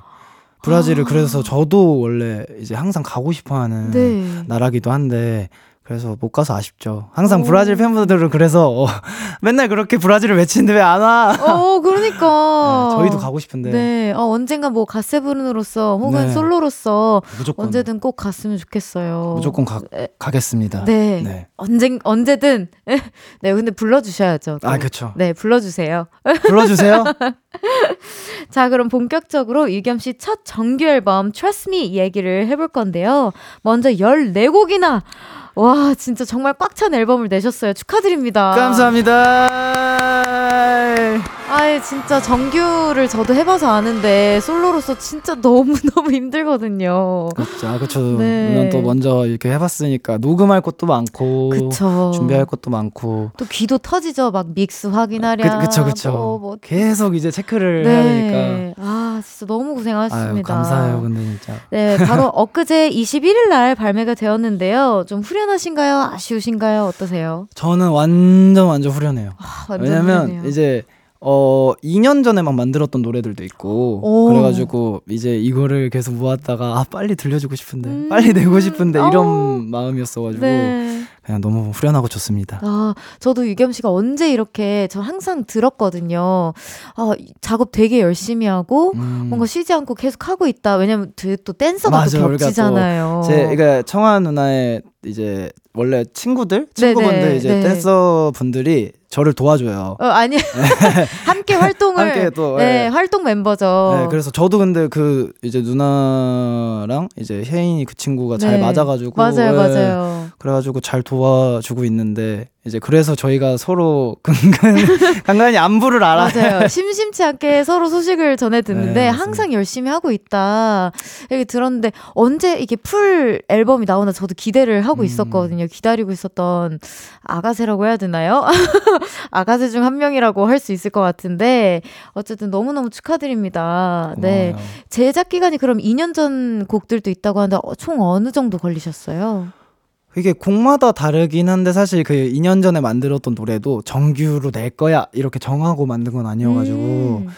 브라질을 아. 그래서 저도 원래 이제 항상 가고 싶어하는 네. 나라기도 한데 그래서 못 가서 아쉽죠. 항상 오. 브라질 팬분들은 그래서 어, *laughs* 맨날 그렇게 브라질을 외치는데 왜 안 와? 어, 그러니까. *laughs* 네, 저희도 가고 싶은데. 네. 어, 언젠가 뭐 가세븐으로서 혹은 네. 솔로로서 무조건. 언제든 꼭 갔으면 좋겠어요. 무조건 가, 가겠습니다. 네. 네. 언젠 언제든. *laughs* 네, 근데 불러 주셔야죠. 아, 그렇죠. 네, 불러 주세요. 불러 주세요. 자, 그럼 본격적으로 유겸 씨 첫 정규 앨범 Trust Me 얘기를 해볼 건데요. 먼저 14곡이나 와, 진짜 정말 꽉 찬 앨범을 내셨어요. 축하드립니다. 감사합니다. 아예 진짜 정규를 저도 해봐서 아는데 솔로로서 진짜 너무 *laughs* 너무 힘들거든요. 그렇죠, 그렇죠. 네. 물론 또 먼저 이렇게 해봤으니까 녹음할 것도 많고, 그쵸. 준비할 것도 많고, 또 귀도 터지죠. 막 믹스 확인하랴. 그, 쵸 그쵸. 뭐, 뭐. 계속 이제 체크를 네. 해야 되니까. 아, 진짜 너무 고생하셨습니다. 아유, 감사해요, 근데 진짜. 네, 바로 *laughs* 엊그제 21일 날 발매가 되었는데요. 좀 후련하신가요? 아쉬우신가요? 어떠세요? 저는 완전 완전 후련해요. 아, 완전 왜냐면 후련해요. 이제 어 2년 전에 막 만들었던 노래들도 있고 오. 그래가지고 이제 이거를 계속 모았다가 아 빨리 들려주고 싶은데 음. 빨리 내고 싶은데 이런 오. 마음이었어가지고 네. 그냥 너무 후련하고 좋습니다. 아 저도 유겸 씨가 언제 이렇게 저 항상 들었거든요. 아 작업 되게 열심히 하고 음. 뭔가 쉬지 않고 계속 하고 있다. 왜냐면 또 댄서가 맞아, 또 겹치잖아요. 제 그러니까 청아 누나의 이제 원래 친구들 친구분들 네 네, 이제 네. 댄서 분들이 저를 도와줘요. 어, 아니 *laughs* 함께 활동을 함께 또 네, 네, 활동 멤버죠. 네, 그래서 저도 근데 그 이제 누나랑 이제 혜인이 그 친구가 잘 네. 맞아가지고 맞아요, 맞아요. 그래가지고 잘 도와주고 있는데 이제 그래서 저희가 서로 *laughs* 간간히 안부를 알아요. 맞아요. 심심치 않게 서로 소식을 전해 듣는데 네, 항상 열심히 하고 있다. 이렇게 들었는데 언제 이게 풀 앨범이 나오나 저도 기대를 하고 음. 있었거든요. 기다리고 있었던 아가새라고 해야 되나요? *laughs* *laughs* 아가새 중 한 명이라고 할 수 있을 것 같은데 어쨌든 너무너무 축하드립니다. 네. 고마워요. 네. 제작 기간이 그럼 2년 전 곡들도 있다고 하는데 어, 총 어느 정도 걸리셨어요? 이게 곡마다 다르긴 한데 사실 그 2년 전에 만들었던 노래도 정규로 낼 거야 이렇게 정하고 만든 건 아니어가지고 음.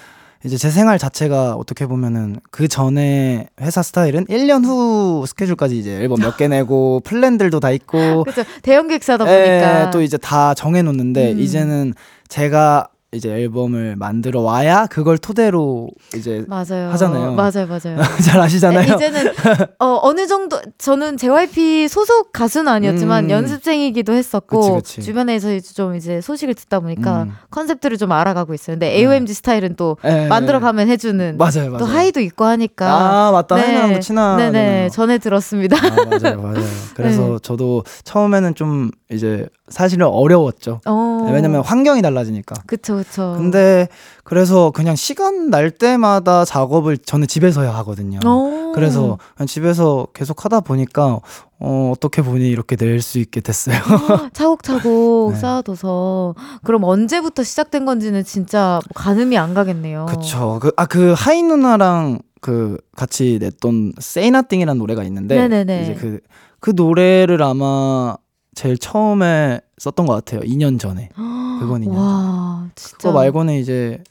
이제 제 생활 자체가 어떻게 보면은 그 전에 회사 스타일은 1년 후 스케줄까지 이제 앨범 몇 개 내고 *laughs* 플랜들도 다 있고 그렇죠 대형 보니까 예, 또 이제 다 정해 놓는데 음. 이제는 제가 이제 앨범을 만들어 와야 그걸 토대로 이제 맞아요. 하잖아요. 맞아요, 맞아요. *laughs* 잘 아시잖아요. 네, 이제는 어, 어느 정도 저는 JYP 소속 가수는 아니었지만 음. 연습생이기도 했었고 그치, 그치. 주변에서 좀 이제 소식을 듣다 보니까 음. 컨셉들을 좀 알아가고 있어요. 근데 AOMG 네. 스타일은 또 에, 만들어 가면 해주는 맞아요, 맞아요. 또 하이도 있고 하니까 아 맞다 네. 하이랑도 친한 네네 전해 들었습니다. 아, 맞아요, 맞아요. *laughs* 그래서 네. 저도 처음에는 좀 이제 사실은 어려웠죠. 어. 왜냐면 환경이 달라지니까. 그쵸, 그쵸. 근데 그래서 그냥 시간 날 때마다 작업을 저는 집에서 야 하거든요. 오. 그래서 집에서 계속 하다 보니까 어, 어떻게 보니 이렇게 낼 수 있게 됐어요. 차곡차곡 *laughs* 네. 쌓아둬서 그럼 언제부터 시작된 건지는 진짜 가늠이 안 가겠네요. 그쵸. 그, 아, 그 하이 누나랑 그 같이 냈던 Say Nothing이라는 노래가 있는데 네네네. 이제 그, 그 노래를 아마 제일 처음에 썼던 것 같아요. 2년 전에. *gasps* *gasps* 그건 2년 와, 진짜. 그거 말고는 이제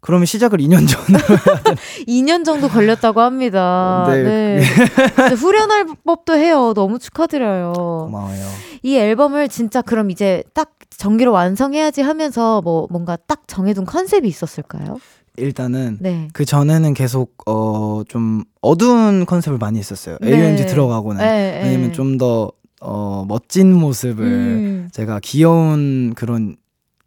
그러면 시작을 2년 전으로 해야 되 2년 *laughs* 정도 걸렸다고 합니다. 네. 네. 후련할 법도 해요. 너무 축하드려요. 고마워요. 이 앨범을 진짜 그럼 이제 딱 정기로 완성해야지 하면서 뭐 뭔가 딱 정해둔 컨셉이 있었을까요? 일단은 네. 그 전에는 계속 어 좀 어두운 컨셉을 많이 했었어요. 네. AOMG 들어가고는 네, 왜냐면 좀 더 어 멋진 모습을 음. 제가 귀여운 그런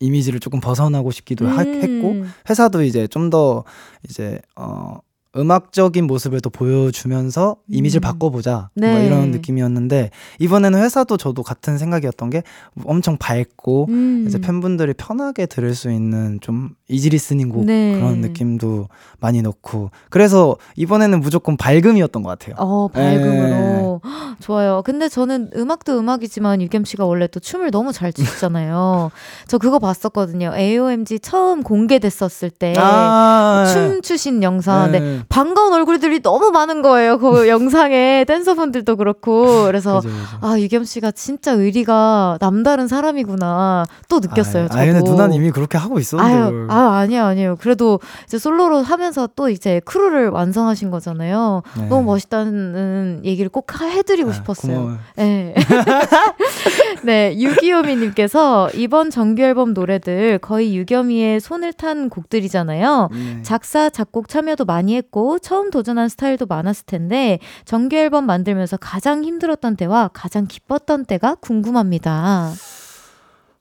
이미지를 조금 벗어나고 싶기도 음. 했고 회사도 이제 좀 더 이제 어 음악적인 모습을 또 보여주면서 이미지를 음. 바꿔보자 네. 이런 느낌이었는데 이번에는 회사도 저도 같은 생각이었던 게 엄청 밝고 음. 이제 팬분들이 편하게 들을 수 있는 좀 easy listening 곡 네. 그런 느낌도 많이 넣고 그래서 이번에는 무조건 밝음이었던 것 같아요. 어 밝음으로 네. 좋아요. 근데 저는 음악도 음악이지만 유겸 씨가 원래 또 춤을 너무 잘 추잖아요. *laughs* 저 그거 봤었거든요. AOMG 처음 공개됐었을 때춤 아, 추신 영상. 네. 반가운 얼굴들이 너무 많은 거예요. 그 *laughs* 영상에 댄서분들도 그렇고 그래서 그죠, 그죠. 아 유겸 씨가 진짜 의리가 남다른 사람이구나 또 느꼈어요. 아, 누나는 이미 그렇게 하고 있었는데. 아유, 아 아니요 아니요. 그래도 이제 솔로로 하면서 또 이제 크루를 완성하신 거잖아요. 네. 너무 멋있다는 얘기를 꼭 해드리고 아, 싶었어요. 고마워요. 네. *laughs* 네 유기요미님께서 이번 정규 앨범 노래들 거의 유겸이의 손을 탄 곡들이잖아요. 네. 작사 작곡 참여도 많이 했고. 했고 처음 도전한 스타일도 많았을 텐데 정규 앨범 만들면서 가장 힘들었던 때와 가장 기뻤던 때가 궁금합니다.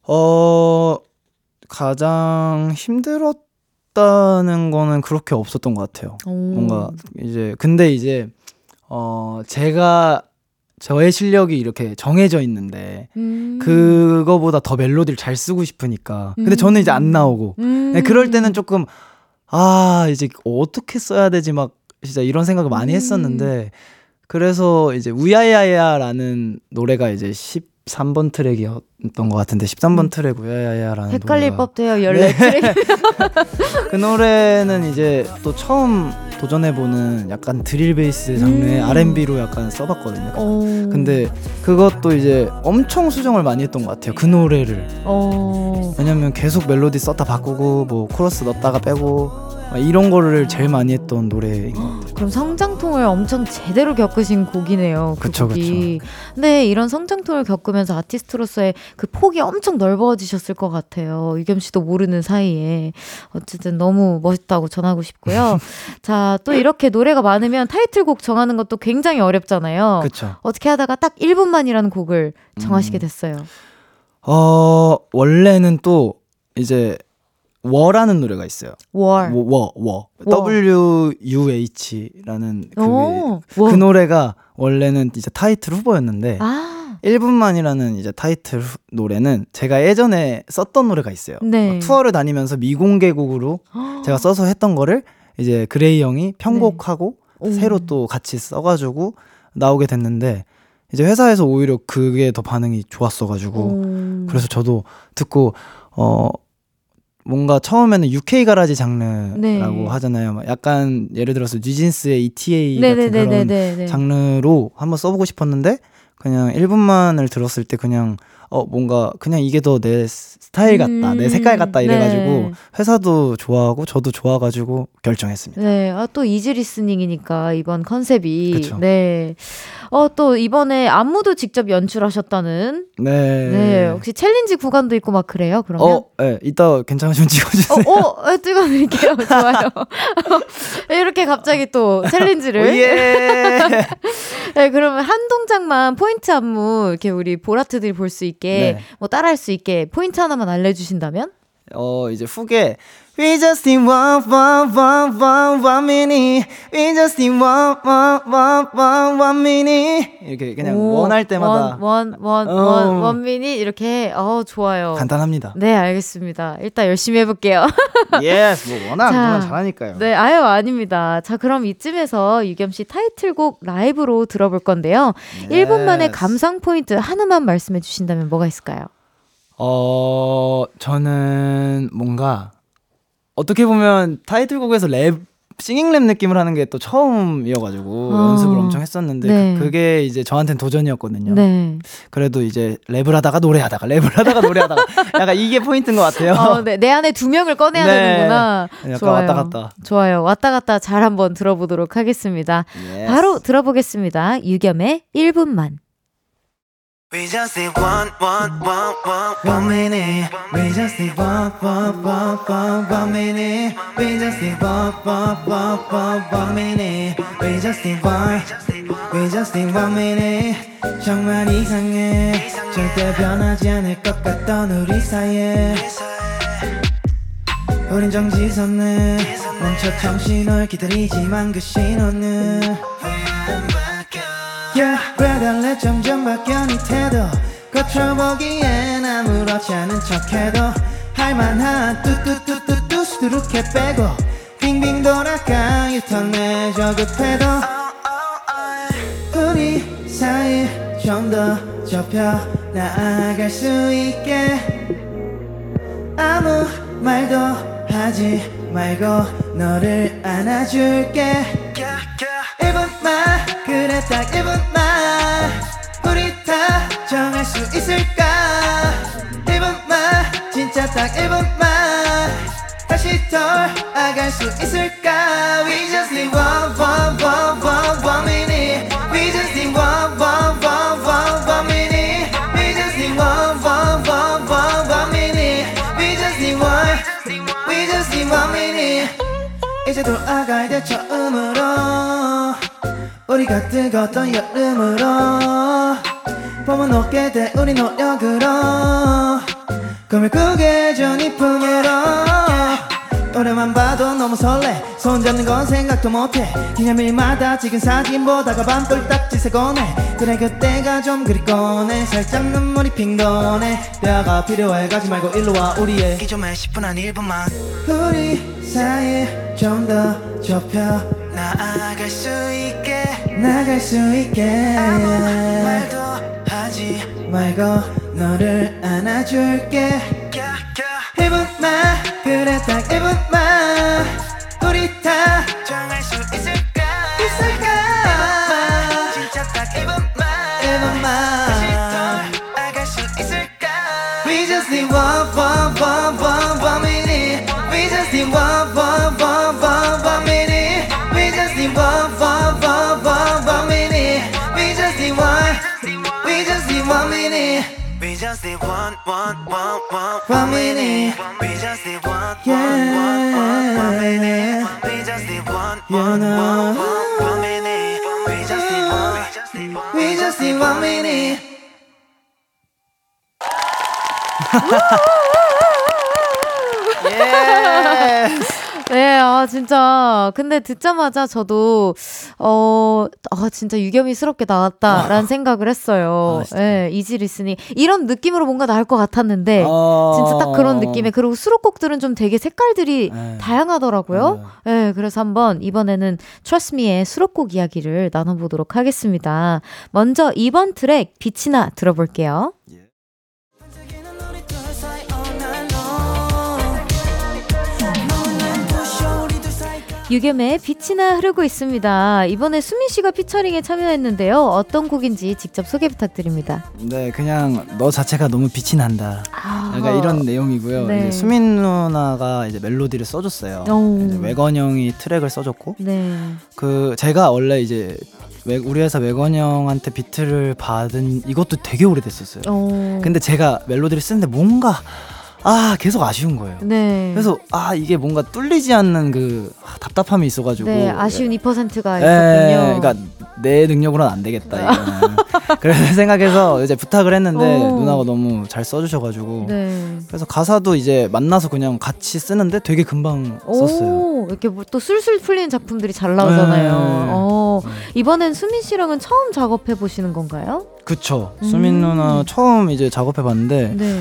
어 가장 힘들었다는 거는 그렇게 없었던 것 같아요. 오. 뭔가 이제 근데 이제 어 제가 저의 실력이 이렇게 정해져 있는데 음. 그거보다 더 멜로디를 잘 쓰고 싶으니까 근데 저는 이제 안 나오고 음. 네, 그럴 때는 조금 아, 이제 어떻게 써야 되지 막 진짜 이런 생각을 많이 음. 했었는데 그래서 이제 우야야야라는 노래가 이제 13번 트랙이었던 것 같은데 13번 음. 트랙 우야야야라는 헷갈릴 법도요 14트랙 네. *laughs* 그 노래는 이제 또 처음 도전해보는 약간 드릴 베이스 장르의 음. R&B로 약간 써봤거든요. 오. 근데 그것도 이제 엄청 수정을 많이 했던 것 같아요. 그 노래를. 오. 왜냐면 계속 멜로디 썼다 바꾸고 뭐 코러스 넣었다가 빼고 이런 거를 제일 많이 했던 노래인 것 같아요. 그럼 성장통을 엄청 제대로 겪으신 곡이네요. 그 그쵸, 곡이. 그쵸. 근데 이런 성장통을 겪으면서 아티스트로서의 그 폭이 엄청 넓어지셨을 것 같아요. 유겸 씨도 모르는 사이에. 어쨌든 너무 멋있다고 전하고 싶고요. *laughs* 자, 또 이렇게 노래가 많으면 타이틀곡 정하는 것도 굉장히 어렵잖아요. 그쵸. 어떻게 하다가 딱 1분만이라는 곡을 정하시게 음. 됐어요. 음. 어, 원래는 또 이제 WUH라는 노래가 있어요. WUH. WUH, WUH. W U H라는 그, 그 노래가 원래는 이제 타이틀 후보였는데 아. 1분만이라는 이제 타이틀 노래는 제가 예전에 썼던 노래가 있어요. 네. 투어를 다니면서 미공개곡으로 제가 써서 했던 거를 이제 그레이 형이 편곡하고 네. 새로 또 같이 써가지고 나오게 됐는데 이제 회사에서 오히려 그게 더 반응이 좋았어가지고 오. 그래서 저도 듣고 어 뭔가 처음에는 UK 가라지 장르라고 네. 하잖아요. 약간 예를 들어서 뉴진스의 ETA 같은 그런 장르로 한번 써보고 싶었는데 그냥 1분만을 들었을 때 그냥 어 뭔가 그냥 이게 더 내 스타일 같다, 음, 내 색깔 같다 이래가지고 네. 회사도 좋아하고 저도 좋아가지고 결정했습니다. 네, 아, 또 easy listening이니까 이번 컨셉이 그쵸. 네. 어, 또 이번에 안무도 직접 연출하셨다는. 네. 네. 혹시 챌린지 구간도 있고 막 그래요? 그러면? 어, 네. 이따 괜찮으시면 찍어주세요. 어, 어 찍어드릴게요. *laughs* 좋아요. 이렇게 갑자기 또 챌린지를. 오, 예. *laughs* 네, 그러면 한 동작만 포인트 안무 이렇게 우리 보라트들이 볼 수 있게 네. 뭐 따라할 수 있게 포인트 하나 만 알려주신다면? 어, 이제 후에 We just need one, one, one, one, one minute. We just need one, one, one, one, one minute. 이렇게 그냥 오, 원할 때마다 원, 원, 원, 어. 원, minute 이렇게 어 좋아요. 간단합니다. 네, 알겠습니다. 일단 열심히 해볼게요. *laughs* yes, 뭐 워낙 자, 잘하니까요. 네, 아유 아닙니다. 자, 그럼 이쯤에서 유겸 씨 타이틀곡 라이브로 들어볼 건데요. yes. 1분 만에 감상 포인트 하나만 말씀해 주신다면 뭐가 있을까요? 어, 저는 뭔가 어떻게 보면 타이틀곡에서 랩 singing 랩 느낌을 하는 게 또 처음이어가지고 어. 연습을 엄청 했었는데 네. 그, 게 이제 저한테는 도전이었거든요. 네. 그래도 이제 랩을 하다가 노래하다가 랩을 하다가 노래하다가 *laughs* 약간 이게 포인트인 것 같아요. 어, 네. 내 안에 두 명을 꺼내야 네. 되는구나. 약간 좋아요. 왔다 갔다. 좋아요. 왔다 갔다 잘 한번 들어보도록 하겠습니다. Yes. 바로 들어보겠습니다. 유겸의 1분만. We just need one, one, one, one, one minute. We just need one, one, one, one, one minute. We just need one, one, one, one, one minute. We just need one. We just need one minute. 정말 이상해. 절대 변하지 않을 것 같던 우리 사이에. 우린 정지선네 멈춰 정신을 기다리지만 그 신호는 Yeah, 왜 달래 점점 바뀌어 네 태도. 거쳐보기엔 아무렇지 않은 척해도 할만한 뚜뚜뚜뚜뚜 수두룩해 빼고 빙빙 돌아가 유턴해 저급해도. 우리 사이 좀 더 좁혀 나아갈 수 있게. 아무 말도 하지 말고 너를 안아줄게 1분만 그래 딱 1분만 우리 다 정할 수 있을까 1분만 진짜 딱 1분만 다시 돌아갈 수 있을까 We just need one one one one one minute We just need one one one one one minute We just need one one one one one minute We just need one We just need one minute 이제 돌아갈 때 처음으로 우리가 뜨거웠던 여름으로 봄은 오게 돼 우리 노력으로 꿈을 꾸게 전이 품으로 노래만 봐도 너무 설레 손잡는 건 생각도 못해 기념일마다 찍은 사진 보다가 밤꿀 딱지 새고네 그래 그때가 좀 그립고네 살짝 눈물이 핑 도네 뼈가 필요해 가지 말고 일로 와 우리의 기존에 10분 한 1분만 우리 사이 좀 더 좁혀 나아갈 수 있게 나갈 수 있게. 아무 말도 하지 말고 너를 안아줄게. 1분만 그래 딱 1분만 우리 다 있을 just need one, one, one, one, one minute. We just need one, one, one, one, one minute. We just need one, one, one, one, one minute. We just need one, we just need one minute. *laughs* 네, 아, 진짜. 근데 듣자마자 저도, 어, 아, 진짜 유겸이스럽게 나왔다라는 생각을 했어요. 예, 네, 이지 리스니. 이런 느낌으로 뭔가 나올 것 같았는데, 어... 진짜 딱 그런 느낌에. 그리고 수록곡들은 좀 되게 색깔들이 네. 다양하더라고요. 예, 네. 그래서 한번 이번에는 Trust Me의 수록곡 이야기를 나눠보도록 하겠습니다. 먼저 이번 트랙, 빛이 나 들어볼게요. 유겸의 빛이 나 흐르고 있습니다. 이번에 수민 씨가 피처링에 참여했는데요. 어떤 곡인지 직접 소개 부탁드립니다. 네, 그냥 너 자체가 너무 빛이 난다. 아, 약간 이런 내용이고요. 네. 수민 누나가 이제 멜로디를 써줬어요. 외건 형이 트랙을 써줬고, 네. 그 제가 원래 이제 우리 회사 외건 형한테 비트를 받은 이것도 되게 오래됐었어요. 오. 근데 제가 멜로디를 쓰는데 뭔가 아 계속 아쉬운 거예요. 네. 그래서 아 이게 뭔가 뚫리지 않는 그 답답함이 있어가지고 네, 아쉬운 2%가 네, 있었군요. 그러니까 내 능력으로는 안 되겠다 이거는. *laughs* 그래서 생각해서 이제 부탁을 했는데 오. 누나가 너무 잘 써주셔가지고 네. 그래서 가사도 이제 만나서 그냥 같이 쓰는데 되게 금방 썼어요. 오, 이렇게 뭐 또 술술 풀리는 작품들이 잘 나오잖아요. 네. 어, 이번엔 수민 씨랑은 처음 작업해 보시는 건가요? 그쵸. 음. 수민 누나 처음 이제 작업해 봤는데. 네.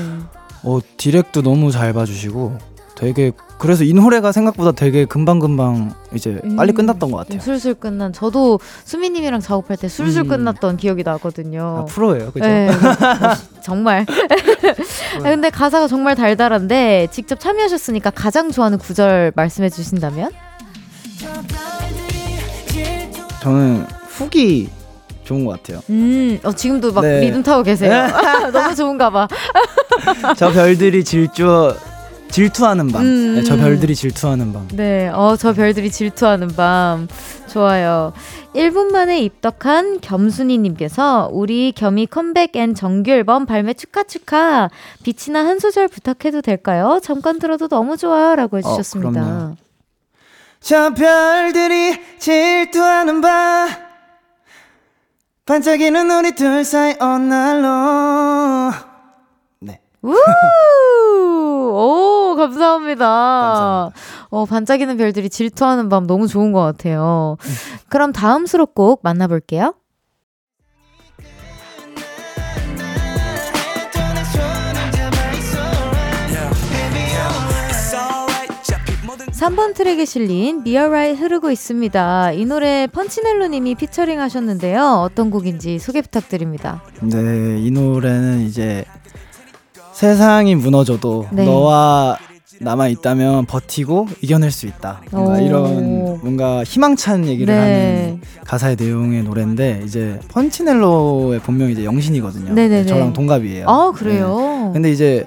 어 디렉도 너무 잘 봐주시고 되게 그래서 이 노래가 생각보다 되게 금방금방 이제 음, 빨리 끝났던 것 같아요. 술술 끝난. 저도 수미님이랑 작업할 때 술술 음. 끝났던 기억이 나거든요. 아, 프로예요, 그죠? 네, *laughs* 정말. 근데 가사가 정말 달달한데 직접 참여하셨으니까 가장 좋아하는 구절 말씀해 주신다면? 저는 hook이 좋은 것 같아요. 음, 어, 지금도 막 네. 리듬 타고 계세요. *laughs* 너무 좋은가 봐. *laughs* 저 별들이 질주 질투하는 밤. 음. 네, 저 별들이 질투하는 밤. 네, 어, 저 별들이 질투하는 밤. 좋아요. 1분 만에 입덕한 겸순이님께서 우리 겸이 컴백 and 정규 앨범 발매 축하 축하. 빛이나 한 소절 부탁해도 될까요? 잠깐 들어도 너무 좋아요. 라고 해주셨습니다. 어, 저 별들이 질투하는 밤. 반짝이는 우리 둘 사이 어날로 네. 우! 오, 감사합니다. 감사합니다. 어, 반짝이는 별들이 질투하는 밤 너무 좋은 것 같아요. 그럼 다음 수록곡 만나볼게요. (3번) 트랙에 실린 미어라이 흐르고 있습니다 이 노래 펀치넬로님이 피처링 하셨는데요 어떤 곡인지 소개 부탁드립니다 네 이 노래는 이제 세상이 무너져도 네. 너와 남아 있다면 버티고 이겨낼 수 있다. 뭔가 오. 이런 뭔가 희망찬 얘기를 네. 하는 가사의 내용의 노래인데 이제 펀치넬로의 본명이 이제 영신이거든요. 네네네. 저랑 동갑이에요. 아 그래요? 네. 근데 이제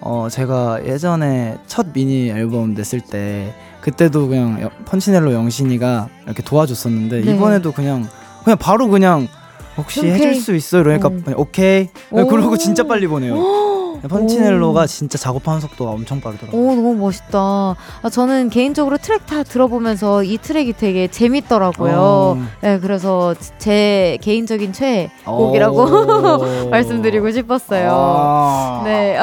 어 제가 예전에 첫 미니 앨범 냈을 때 그때도 그냥 펀치넬로 영신이가 이렇게 도와줬었는데 네. 이번에도 그냥 그냥 바로 그냥 혹시 오케이. 해줄 수 있어? 이러니까 오. 오케이. 그러고 진짜 빨리 보내요. *laughs* 펀치넬로가 진짜 작업하는 속도가 엄청 빠르더라고요. 오, 너무 멋있다. 아, 저는 개인적으로 트랙 다 들어보면서 이 트랙이 되게 재밌더라고요. 어. 네, 그래서 제 개인적인 최애 곡이라고 *laughs* 말씀드리고 싶었어요. 아. 네.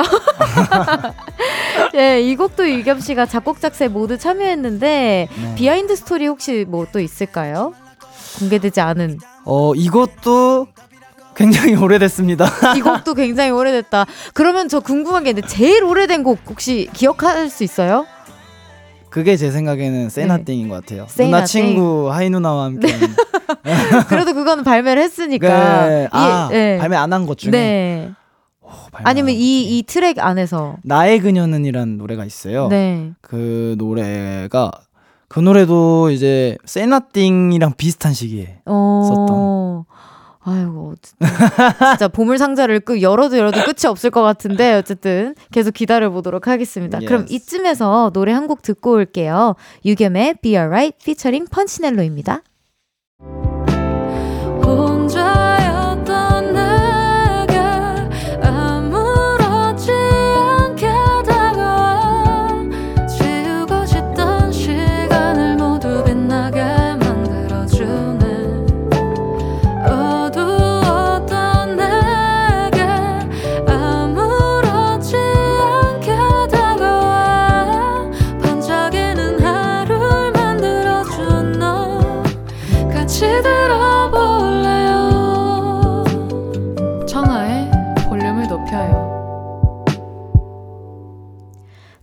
네, *laughs* 이 곡도 유겸 씨가 작곡 작사 모두 참여했는데 네. 비하인드 스토리 혹시 뭐 또 있을까요? 공개되지 않은. 어, 이것도 굉장히 오래됐습니다. *laughs* 이 곡도 굉장히 오래됐다. 그러면 저 궁금한 게 있는데 제일 오래된 곡 혹시 기억할 수 있어요? 그게 제 생각에는 Say Nothing인 네. 것 같아요. 누나 친구 하이 누나와 함께. 네. *laughs* 그래도 그거는 발매를 했으니까. 네. 아, 네. 발매 안 한 것 중에. 네. 오, 아니면 이, 이 트랙 안에서. 나의 그녀는이란 노래가 있어요. 네. 그 노래가 그 노래도 이제 세나띵이랑 비슷한 시기에 어... 썼던. 아이고 진짜 보물 상자를 끄 열어도 열어도 끝이 없을 것 같은데 어쨌든 계속 기다려 보도록 하겠습니다. Yes. 그럼 이쯤에서 노래 한 곡 듣고 올게요. 유겸의 Be Alright 피처링 펀치넬로입니다.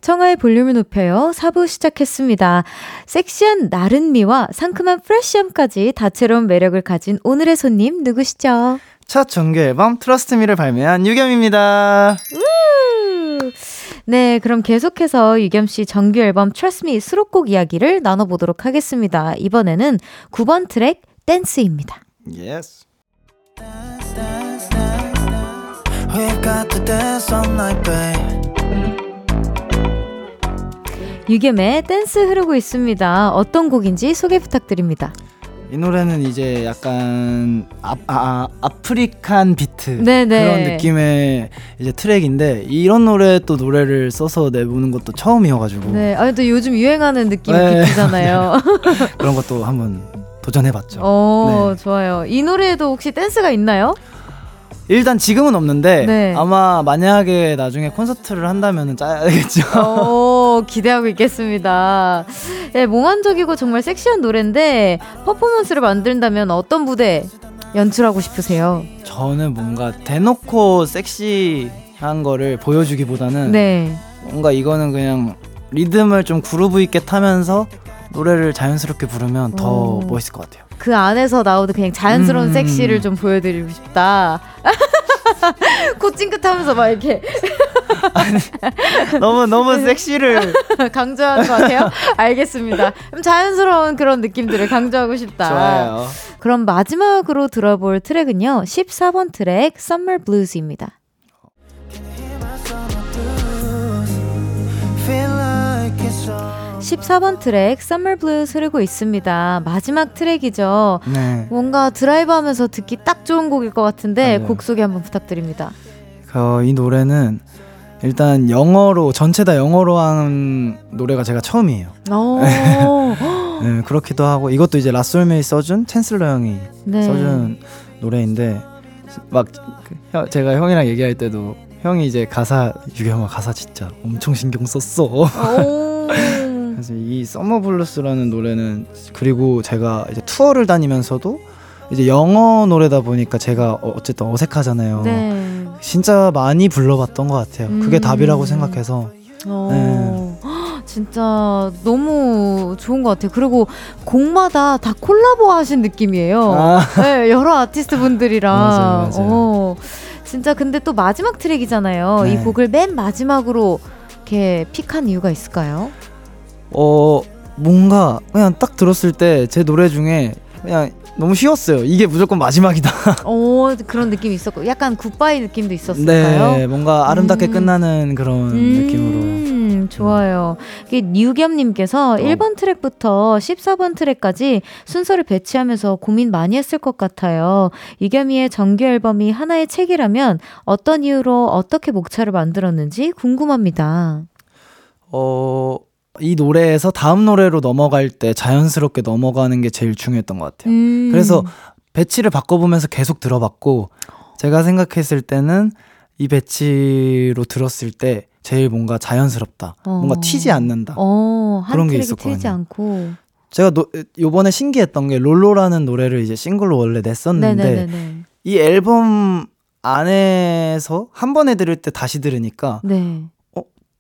청하의 볼륨을 높여요. 4부 시작했습니다. 섹시한 나른미와 상큼한 프레쉬함까지 다채로운 매력을 가진 오늘의 손님 누구시죠? 첫 정규 앨범 트러스트미를 발매한 유겸입니다. 네, 그럼 계속해서 유겸 씨 정규 앨범 Trust Me 수록곡 이야기를 나눠보도록 하겠습니다. 이번에는 9번 트랙 댄스입니다. Yes. We've got to dance all night, babe. 유겸의 댄스 흐르고 있습니다. 어떤 곡인지 소개 부탁드립니다. 이 노래는 이제 약간 아, 아, African 비트 네네. 그런 느낌의 이제 트랙인데 이런 노래 또 노래를 써서 내보는 것도 처음이어가지고 네, 아또 요즘 유행하는 느낌 네. 비트잖아요. *laughs* 그런 것도 한번 도전해봤죠. 오, 네. 좋아요. 이 노래에도 혹시 댄스가 있나요? 일단 지금은 없는데 네. 아마 만약에 나중에 콘서트를 한다면 짜야겠죠. 오, 기대하고 있겠습니다. 네, 몽환적이고 정말 섹시한 노래인데 퍼포먼스를 만든다면 어떤 무대 연출하고 싶으세요? 저는 뭔가 대놓고 섹시한 거를 보여주기보다는 네. 뭔가 이거는 그냥 리듬을 좀 그루브 있게 타면서 노래를 자연스럽게 부르면 더 오. 멋있을 것 같아요. 그 안에서 나오는 그냥 자연스러운 음. 섹시를 좀 보여드리고 싶다. *laughs* 코 찡긋하면서 막 이렇게 너무 너무 섹시를 *laughs* 강조한 것 같아요. 알겠습니다. 그럼 자연스러운 그런 느낌들을 강조하고 싶다. 좋아요. 그럼 마지막으로 들어볼 트랙은요. 14번 트랙 Summer Blues입니다. 14번 트랙 Summer Blues 흐르고 있습니다. 마지막 트랙이죠. 네. 뭔가 드라이브 하면서 듣기 딱 좋은 곡일 것 같은데 맞아요. 곡 소개 한번 부탁드립니다. 어, 이 노래는 일단 영어로 전체 다 영어로 한 노래가 제가 처음이에요. *laughs* 네, 그렇기도 하고 이것도 이제 La Sol Mi 써준 챈슬러 형이 네. 써준 노래인데 막그 제가 형이랑 얘기할 때도 형이 이제 가사 유겸아 가사 진짜 엄청 신경 썼어. *laughs* 그래서 이 Summer Blues라는 노래는 그리고 제가 이제 투어를 다니면서도 이제 영어 노래다 보니까 제가 어, 어쨌든 어색하잖아요. 네. 진짜 많이 불러봤던 것 같아요. 그게 음. 답이라고 생각해서. 어. 네. *gasps* 진짜 너무 좋은 것 같아요. 그리고 곡마다 다 콜라보 하신 느낌이에요. 아. *laughs* 네, 여러 아티스트 분들이랑. *laughs* 맞아요, 맞아요. 어, 진짜 근데 또 마지막 트랙이잖아요. 네. 이 곡을 맨 마지막으로 이렇게 픽한 이유가 있을까요? 어, 뭔가 그냥 딱 들었을 때 제 노래 중에 그냥 너무 쉬웠어요. 이게 무조건 마지막이다. *laughs* 오 그런 느낌이 있었고 약간 굿바이 느낌도 있었을까요? 네, 뭔가 아름답게 음. 끝나는 그런 음. 느낌으로. 좋아요. 뉴겸님께서 어. 1번 트랙부터 14번 트랙까지 순서를 배치하면서 고민 많이 했을 것 같아요. 유겸이의 정규 앨범이 하나의 책이라면 어떤 이유로 어떻게 목차를 만들었는지 궁금합니다. 어, 이 노래에서 다음 노래로 넘어갈 때 자연스럽게 넘어가는 게 제일 중요했던 것 같아요. 음. 그래서 배치를 바꿔보면서 계속 들어봤고 제가 생각했을 때는 이 배치로 들었을 때 제일 뭔가 자연스럽다. 어. 뭔가 튀지 않는다. 어, 그런 게 있었거든요. 튀지 않고. 제가 노, 요번에 신기했던 게 LOLO라는 노래를 이제 싱글로 원래 냈었는데 네네네네. 이 앨범 안에서 한 번에 들을 때 다시 들으니까 네.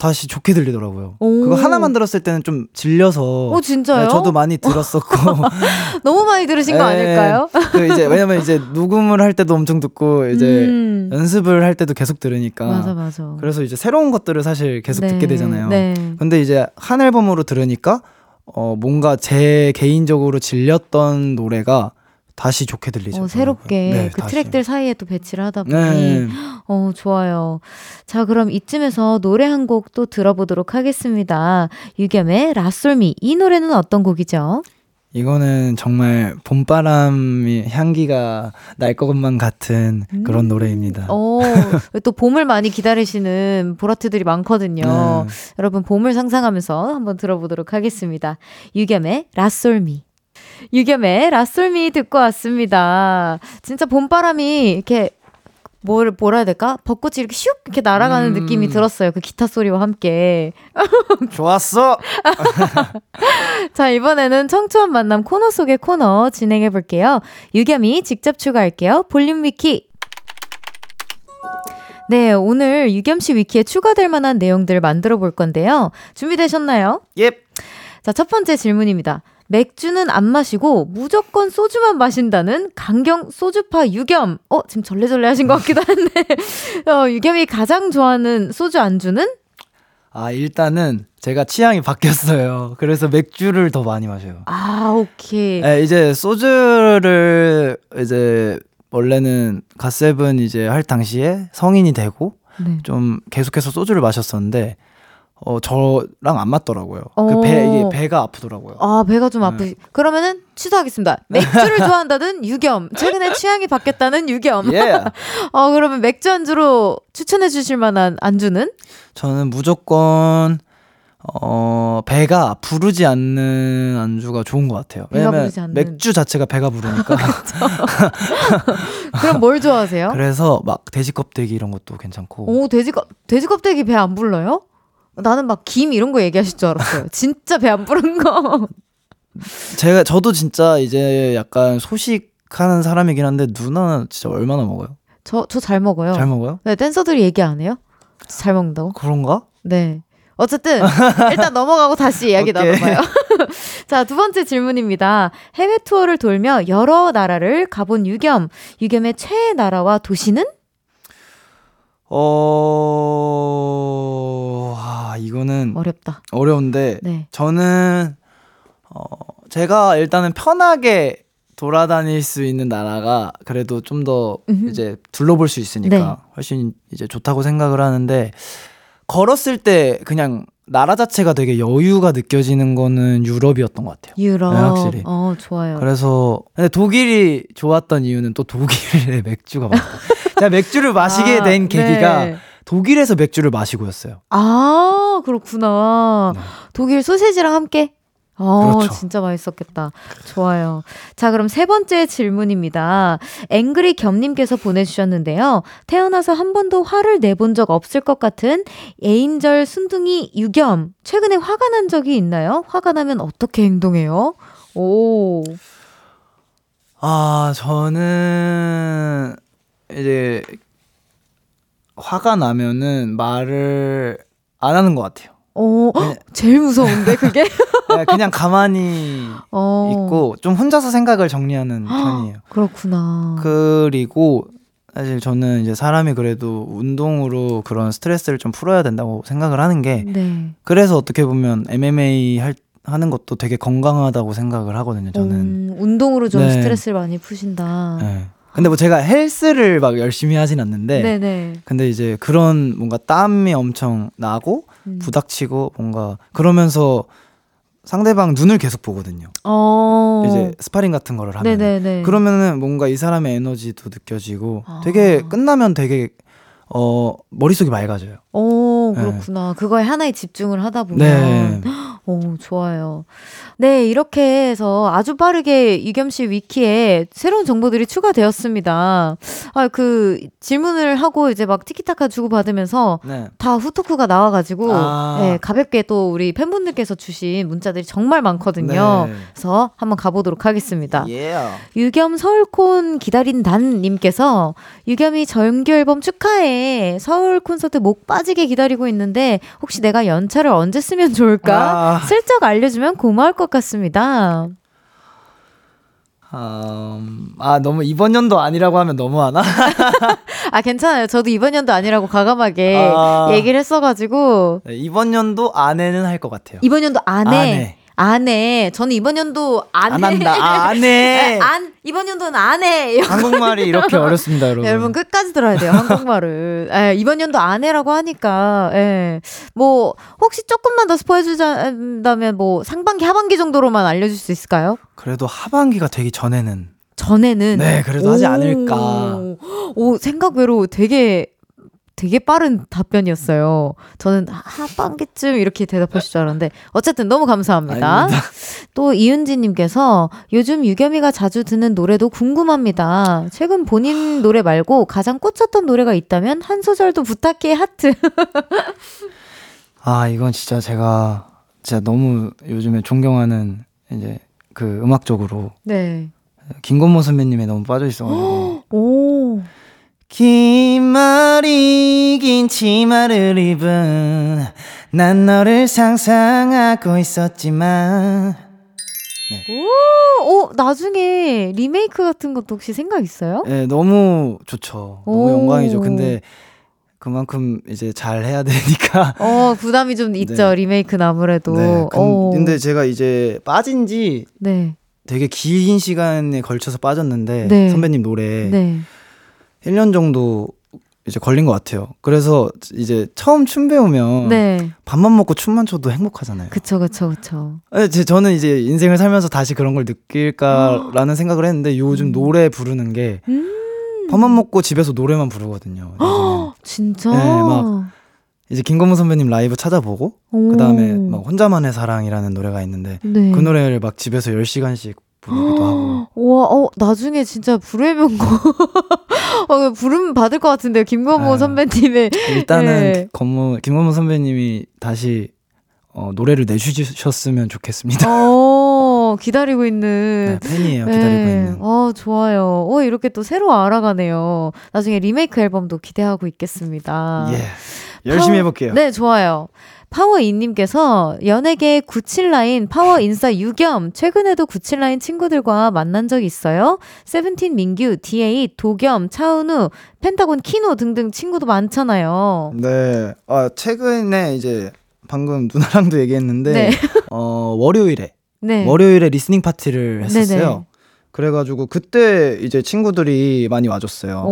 다시 좋게 들리더라고요. 오. 그거 하나만 들었을 때는 좀 질려서. 오 진짜요? 네, 저도 많이 들었었고. *laughs* 너무 많이 들으신 거 네. 아닐까요? 그 이제 왜냐면 이제 녹음을 할 때도 엄청 듣고 이제 음. 연습을 할 때도 계속 들으니까. 맞아 맞아. 그래서 이제 새로운 것들을 사실 계속 네. 듣게 되잖아요. 네. 근데 이제 한 앨범으로 들으니까 어 뭔가 제 개인적으로 질렸던 노래가 다시 좋게 들리죠. 어, 새롭게 네, 그 다시. 트랙들 사이에 또 배치를 하다 보니 네. 어 좋아요. 자 그럼 이쯤에서 노래 한 곡 또 들어보도록 하겠습니다. 유겸의 라솔미 이 노래는 어떤 곡이죠? 이거는 정말 봄바람이 향기가 날 것만 같은 음. 그런 노래입니다. 어, 또 봄을 많이 기다리시는 보라트들이 많거든요. 네. 여러분 봄을 상상하면서 한번 들어보도록 하겠습니다. 유겸의 라솔미. 유겸의 라솔미 듣고 왔습니다. 진짜 봄바람이 이렇게 뭘 뭐라 해야 될까? 벚꽃이 이렇게 슉 이렇게 날아가는 음. 느낌이 들었어요. 그 기타 소리와 함께. *laughs* 좋았어. *laughs* 자, 이번에는 청초한 만남 코너 속의 코너 진행해 볼게요. 유겸이 직접 추가할게요. 볼륨 위키. 네, 오늘 유겸 씨 위키에 추가될 만한 내용들 만들어 볼 건데요. 준비되셨나요? 예. Yep. 자, 첫 번째 질문입니다. 맥주는 안 마시고 무조건 소주만 마신다는 강경 소주파 유겸. 어, 지금 절레절레 하신 것 같기도 한데. *laughs* 어, 유겸이 가장 좋아하는 소주 안주는? 아, 일단은 제가 취향이 바뀌었어요. 그래서 맥주를 더 많이 마셔요. 아, 오케이. 네, 이제 소주를 이제 원래는 갓세븐 이제 할 당시에 성인이 되고 네. 좀 계속해서 소주를 마셨었는데 어 저랑 안 맞더라고요. 그배 이게 배가 아프더라고요. 아 배가 좀 네. 아프시. 그러면은 취소하겠습니다. 맥주를 좋아한다는 유겸. 최근에 *laughs* 취향이 바뀌었다는 유겸. Yeah. *laughs* 어 그러면 맥주 안주로 추천해 주실 만한 안주는? 저는 무조건 어 배가 부르지 않는 안주가 좋은 것 같아요. 왜냐면 맥주 자체가 배가 부르니까. *laughs* 그럼 뭘 좋아하세요? 그래서 막 돼지 껍데기 이런 것도 괜찮고. 오 돼지 껍 돼지 껍데기 배 안 불러요? 나는 막 김 이런 거 얘기하실 줄 알았어요. *laughs* 진짜 배 안 부른 거. 제가 저도 진짜 이제 약간 소식하는 사람이긴 한데 누나는 진짜 얼마나 먹어요? 저 저 잘 먹어요. 잘 먹어요? 네 댄서들이 얘기 안 해요? 잘 먹는다고? 그런가? 네. 어쨌든 일단 *laughs* 넘어가고 다시 이야기 나눠봐요. *laughs* 자, 두 번째 질문입니다. 해외 투어를 돌며 여러 나라를 가본 유겸. 유겸의 최애 나라와 도시는? 어, 아, 이거는 어렵다. 어려운데 네. 저는 어, 제가 일단은 편하게 돌아다닐 수 있는 나라가 그래도 좀 더 이제 둘러볼 수 있으니까 네. 훨씬 이제 좋다고 생각을 하는데 걸었을 때 그냥 나라 자체가 되게 여유가 느껴지는 거는 유럽이었던 것 같아요. 유럽. 네, 확실히. 어, 좋아요. 그래서 근데 독일이 좋았던 이유는 또 독일의 *laughs* 맥주가 많고 제가 맥주를 마시게 아, 된 계기가 네. 독일에서 맥주를 마시고였어요. 아, 그렇구나. 네. 독일 소세지랑 함께? 어, 그렇죠. 진짜 맛있었겠다. 좋아요. 자, 그럼 세 번째 질문입니다. 앵그리 겸님께서 보내주셨는데요. 태어나서 한 번도 화를 내본 적 없을 것 같은 에인절 순둥이 유겸. 최근에 화가 난 적이 있나요? 화가 나면 어떻게 행동해요? 오. 아, 저는 이제 화가 나면은 말을 안 하는 것 같아요. 어, 네. 제일 무서운데 그게? *laughs* 네, 그냥 가만히 어. 있고 좀 혼자서 생각을 정리하는 편이에요. 그렇구나. 그리고 사실 저는 이제 사람이 그래도 운동으로 그런 스트레스를 좀 풀어야 된다고 생각을 하는 게 네. 그래서 어떻게 보면 MMA 할 하는 것도 되게 건강하다고 생각을 하거든요. 저는 음, 운동으로 좀 네. 스트레스를 많이 푸신다. 네. 근데 뭐 제가 헬스를 막 열심히 하진 않는데 네네. 근데 이제 그런 뭔가 땀이 엄청 나고 음. 부닥치고 뭔가 그러면서 상대방 눈을 계속 보거든요. 어. 이제 스파링 같은 거를 하면 네네네. 그러면은 뭔가 이 사람의 에너지도 느껴지고 아. 되게 끝나면 되게 어 머릿속이 맑아져요. 오 그렇구나. 네. 그거에 하나에 집중을 하다 보면 네. 오, 좋아요. 네, 이렇게 해서 아주 빠르게 이겸 씨 위키에 새로운 정보들이 추가되었습니다. 아, 그 질문을 하고 이제 막 티키타카 주고받으면서 네. 다 후토크가 나와가지고 아. 네, 가볍게 또 우리 팬분들께서 주신 문자들이 정말 많거든요. 네. 그래서 한번 가보도록 하겠습니다. Yeah. 유겸 서울콘 기다린 단님께서 유겸이 정규 앨범 축하해. 서울 콘서트 목빠 지게 기다리고 있는데 혹시 내가 연차를 언제 쓰면 좋을까? 아. 슬쩍 알려주면 고마울 것 같습니다. 음, 아, 너무 이번 연도 아니라고 하면 너무하나? *laughs* 아, 괜찮아요. 저도 이번 연도 아니라고 과감하게 아, 얘기를 했어가지고. 네, 이번 연도 안에는 할 것 같아요. 이번 연도 안에? 안에. 안 해. 저는 이번 연도 안, 안 한다. 아, 안 해. *laughs* 안 이번 연도는 안 해. 한국말이 이렇게 어렵습니다, *laughs* 여러분. 여러분 끝까지 들어야 돼요. 한국말을. 에, 이번 연도 안 해라고 하니까. 에. 뭐 혹시 조금만 더 스포해 주자면 뭐 상반기 하반기 정도로만 알려 줄수 있을까요? 그래도 하반기가 되기 전에는 전에는 네, 그래도 하지 않을까. 오, 생각 외로 되게 되게 빠른 답변이었어요. 저는 하반기쯤 이렇게 대답하실 줄 알았는데 어쨌든 너무 감사합니다. 아닙니다. 또 이은지님께서 요즘 유겸이가 자주 듣는 노래도 궁금합니다. 최근 본인 노래 말고 가장 꽂혔던 노래가 있다면 한 소절도 부탁해 하트. *laughs* 아 이건 진짜 제가 진짜 너무 요즘에 존경하는 이제 그 음악적으로 네. 김건모 선배님에 너무 빠져 있어가지고. *gasps* 오. 긴 머리 긴 치마를 입은 난 너를 상상하고 있었지만 네. 오, 오, 나중에 리메이크 같은 것도 혹시 생각 있어요? 네, 너무 좋죠. 너무 영광이죠. 근데 그만큼 이제 잘 해야 되니까. *laughs* 어, 부담이 좀 있죠. 네. 리메이크는 아무래도. 네, 그, 근데 제가 이제 빠진 지 네. 되게 긴 시간에 걸쳐서 빠졌는데 네. 선배님 노래. 네. 1년 정도 이제 걸린 것 같아요. 그래서 이제 처음 춤 배우면 네. 밥만 먹고 춤만 춰도 행복하잖아요. 그쵸, 그쵸, 그쵸. 제 저는 이제 인생을 살면서 다시 그런 걸 느낄까라는 생각을 했는데 요즘 음. 노래 부르는 게 음. 밥만 먹고 집에서 노래만 부르거든요. 진짜? 네, 막 이제 김건모 선배님 라이브 찾아보고 그 다음에 막 혼자만의 사랑이라는 노래가 있는데 네. 그 노래를 막 집에서 10시간씩 부르기도 하고. *gasps* 와, 어, 나중에 진짜 불후의 명곡. *laughs* 어, 부름 받을 것 같은데요. 김건모 아, 선배님의. 일단은 네. 건모, 김건모 선배님이 다시 어, 노래를 내주셨으면 좋겠습니다. 어, 기다리고 있는. 네, 팬이에요. 기다리고 네. 있는. 어, 좋아요. 어, 이렇게 또 새로 알아가네요. 나중에 리메이크 앨범도 기대하고 있겠습니다. 예. 열심히 해볼게요. 네, 좋아요. 파워인님께서 연예계 97라인 파워 인싸 유겸 최근에도 97라인 친구들과 만난 적 있어요? 세븐틴 민규, 디에잇, 도겸, 차은우, 펜타곤 키노 등등 친구도 많잖아요. 네. 아, 최근에 이제 방금 누나랑도 얘기했는데 네. 어, 월요일에 네. 월요일에 listening 파티를 했었어요. 네네. 그래가지고 그때 이제 친구들이 많이 와줬어요.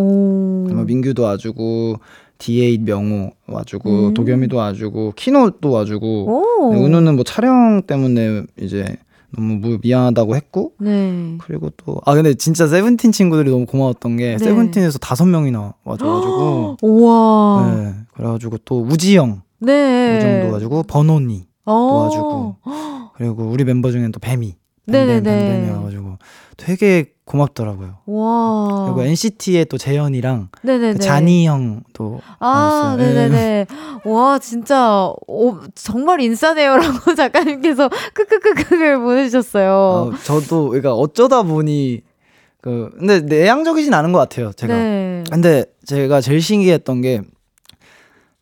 민규도 와주고 D8 명호 와주고 음. 도겸이도 와주고 키노도 와주고 네, 은우는 뭐 촬영 때문에 이제 너무 미안하다고 했고 네. 그리고 또 아 근데 진짜 세븐틴 친구들이 너무 고마웠던 게 네. 세븐틴에서 다섯 명이나 와줘가지고 *gasps* 우와 네 그래가지고 또 우지영 네 우지영도 와주고 번호니 도와주고 *gasps* 그리고 우리 멤버 중에는 또 뱀이. 네네네. 뱀뱀이어가지고 되게 고맙더라고요. 와. 그리고 NCT의 또 재현이랑 그 자니 형도 아, 네네네. 와, 진짜 오, 정말 인싸네요라고 *laughs* 작가님께서 크크크크를 보내주셨어요. 어, 저도 그러니까 어쩌다 보니 그 근데 내향적이진 않은 것 같아요. 제가. 네. 근데 제가 제일 신기했던 게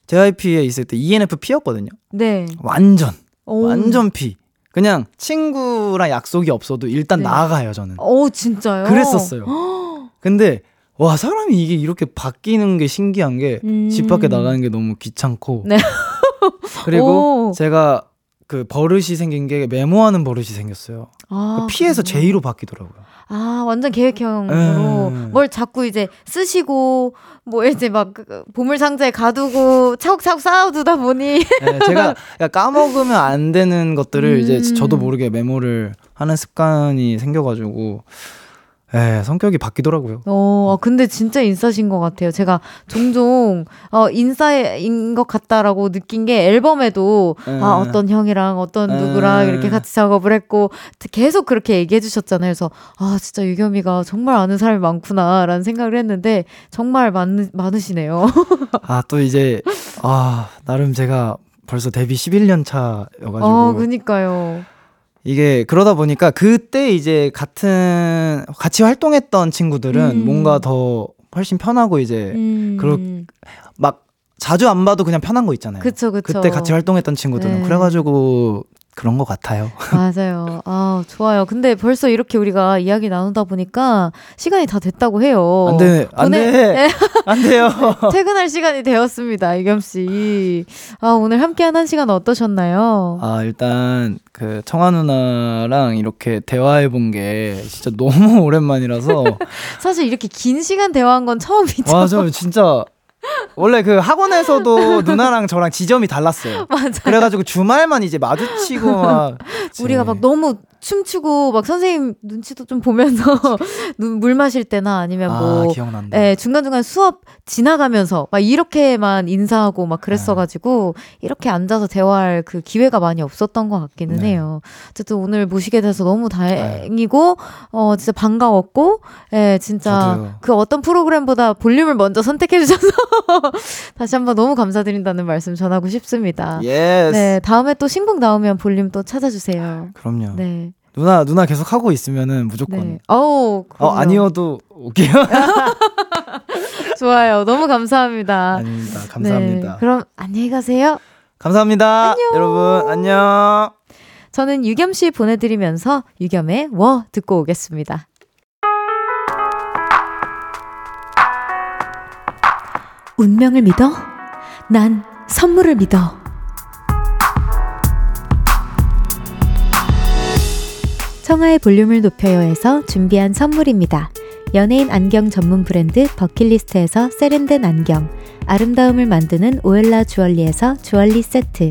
JYP에 있을 때 ENFP였거든요. 네. 완전 오. 완전 P. 그냥 친구랑 약속이 없어도 일단 네. 나아가요 저는. 오 진짜요? 그랬었어요. *gasps* 근데 와 사람이 이게 이렇게 바뀌는 게 신기한 게집 음. 밖에 나가는 게 너무 귀찮고. 네. *laughs* 그리고 오. 제가 그 버릇이 생긴 게 메모하는 버릇이 생겼어요. 아, 그 피해서 제의로 바뀌더라고요. 아, 완전 계획형으로 음. 뭘 자꾸 이제 쓰시고 뭐 이제 막 그, 그 보물 상자에 가두고 차곡차곡 쌓아두다 보니 네, 제가 까먹으면 안 되는 것들을 음. 이제 저도 모르게 메모를 하는 습관이 생겨가지고 예, 성격이 바뀌더라고요. 어, 아, 근데 진짜 인싸신 것 같아요. 제가 종종 어, 인싸인 것 같다라고 느낀 게 앨범에도 에. 아, 어떤 형이랑 어떤 누구랑 에. 이렇게 같이 작업을 했고 계속 그렇게 얘기해 주셨잖아요. 그래서 아, 진짜 유겸이가 정말 아는 사람이 많구나라는 생각을 했는데 정말 많, 많으시네요. *laughs* 아, 또 이제 아, 나름 제가 벌써 데뷔 11년 차여가지고. 어, 그니까요. 이게 그러다 보니까 그때 이제 같은 같이 활동했던 친구들은 음. 뭔가 더 훨씬 편하고 이제 음. 그렇 막 자주 안 봐도 그냥 편한 거 있잖아요. 그쵸, 그쵸. 그때 같이 활동했던 친구들은 네. 그래가지고 그런 것 같아요. *laughs* 맞아요. 아, 좋아요. 근데 벌써 이렇게 우리가 이야기 나누다 보니까 시간이 다 됐다고 해요. 안 돼, 안 보내... 돼. 네. 안 돼요. *laughs* 퇴근할 시간이 되었습니다, 이겸 씨. 아, 오늘 함께한 한 시간 어떠셨나요? 아, 일단 그 청아 누나랑 이렇게 대화해 본 게 진짜 너무 *laughs* 오랜만이라서. 사실 이렇게 긴 시간 대화한 건 처음이죠. 맞아요, 진짜. 원래 그 학원에서도 *laughs* 누나랑 저랑 지점이 달랐어요. 맞아요. 그래가지고 주말만 이제 마주치고 막 우리가 막 너무 춤추고 막 선생님 눈치도 좀 보면서 *laughs* 물 마실 때나 아니면 아, 뭐 기억난다. 예, 중간중간 수업 지나가면서 막 이렇게만 인사하고 막 그랬어 가지고 네. 이렇게 앉아서 대화할 그 기회가 많이 없었던 것 같기는 네. 해요. 어쨌든 오늘 모시게 돼서 너무 다행이고 어 진짜 반가웠고 예, 진짜 저도요. 그 어떤 프로그램보다 볼륨을 먼저 선택해 주셔서 *laughs* 다시 한번 너무 감사드린다는 말씀 전하고 싶습니다. yes. 네, 다음에 또 신곡 나오면 볼륨 또 찾아주세요. 그럼요. 네. 누나 누나 계속 하고 있으면은 무조건. 네. 어우. 어 아니어도 올게요. *laughs* 좋아요. 너무 감사합니다. 아닙니다. 감사합니다. 네. 그럼 안녕히 가세요. 감사합니다. 안녕. 여러분 안녕. 저는 유겸 씨 보내드리면서 유겸의 워 듣고 오겠습니다. 운명을 믿어? 난 선물을 믿어. 청하의 볼륨을 높여요에서 준비한 선물입니다. 연예인 안경 전문 브랜드 버킷리스트에서 세련된 안경, 아름다움을 만드는 오엘라 주얼리에서 주얼리 세트,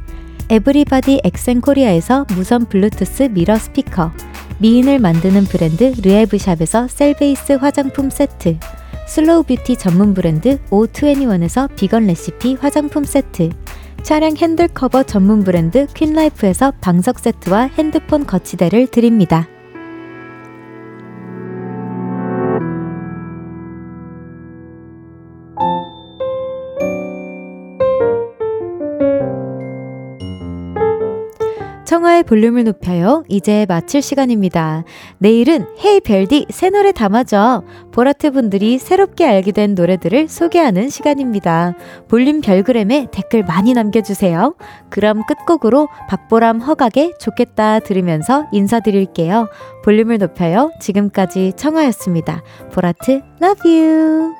에브리바디 엑센코리아에서 무선 블루투스 mirror 스피커, 미인을 만드는 브랜드 르에브샵에서 셀베이스 화장품 세트, slow beauty 전문 브랜드 O21에서 비건 레시피 화장품 세트, 차량 핸들 커버 전문 브랜드 퀸라이프에서 방석 세트와 핸드폰 거치대를 드립니다. 청하의 볼륨을 높여요. 이제 마칠 시간입니다. 내일은 헤이 별디 새 노래 담아줘. 보라트 분들이 새롭게 알게 된 노래들을 소개하는 시간입니다. 볼륨 별그램에 댓글 많이 남겨주세요. 그럼 끝곡으로 박보람 허각의 좋겠다 들으면서 인사드릴게요. 볼륨을 높여요. 지금까지 청하였습니다. 보라트 love you.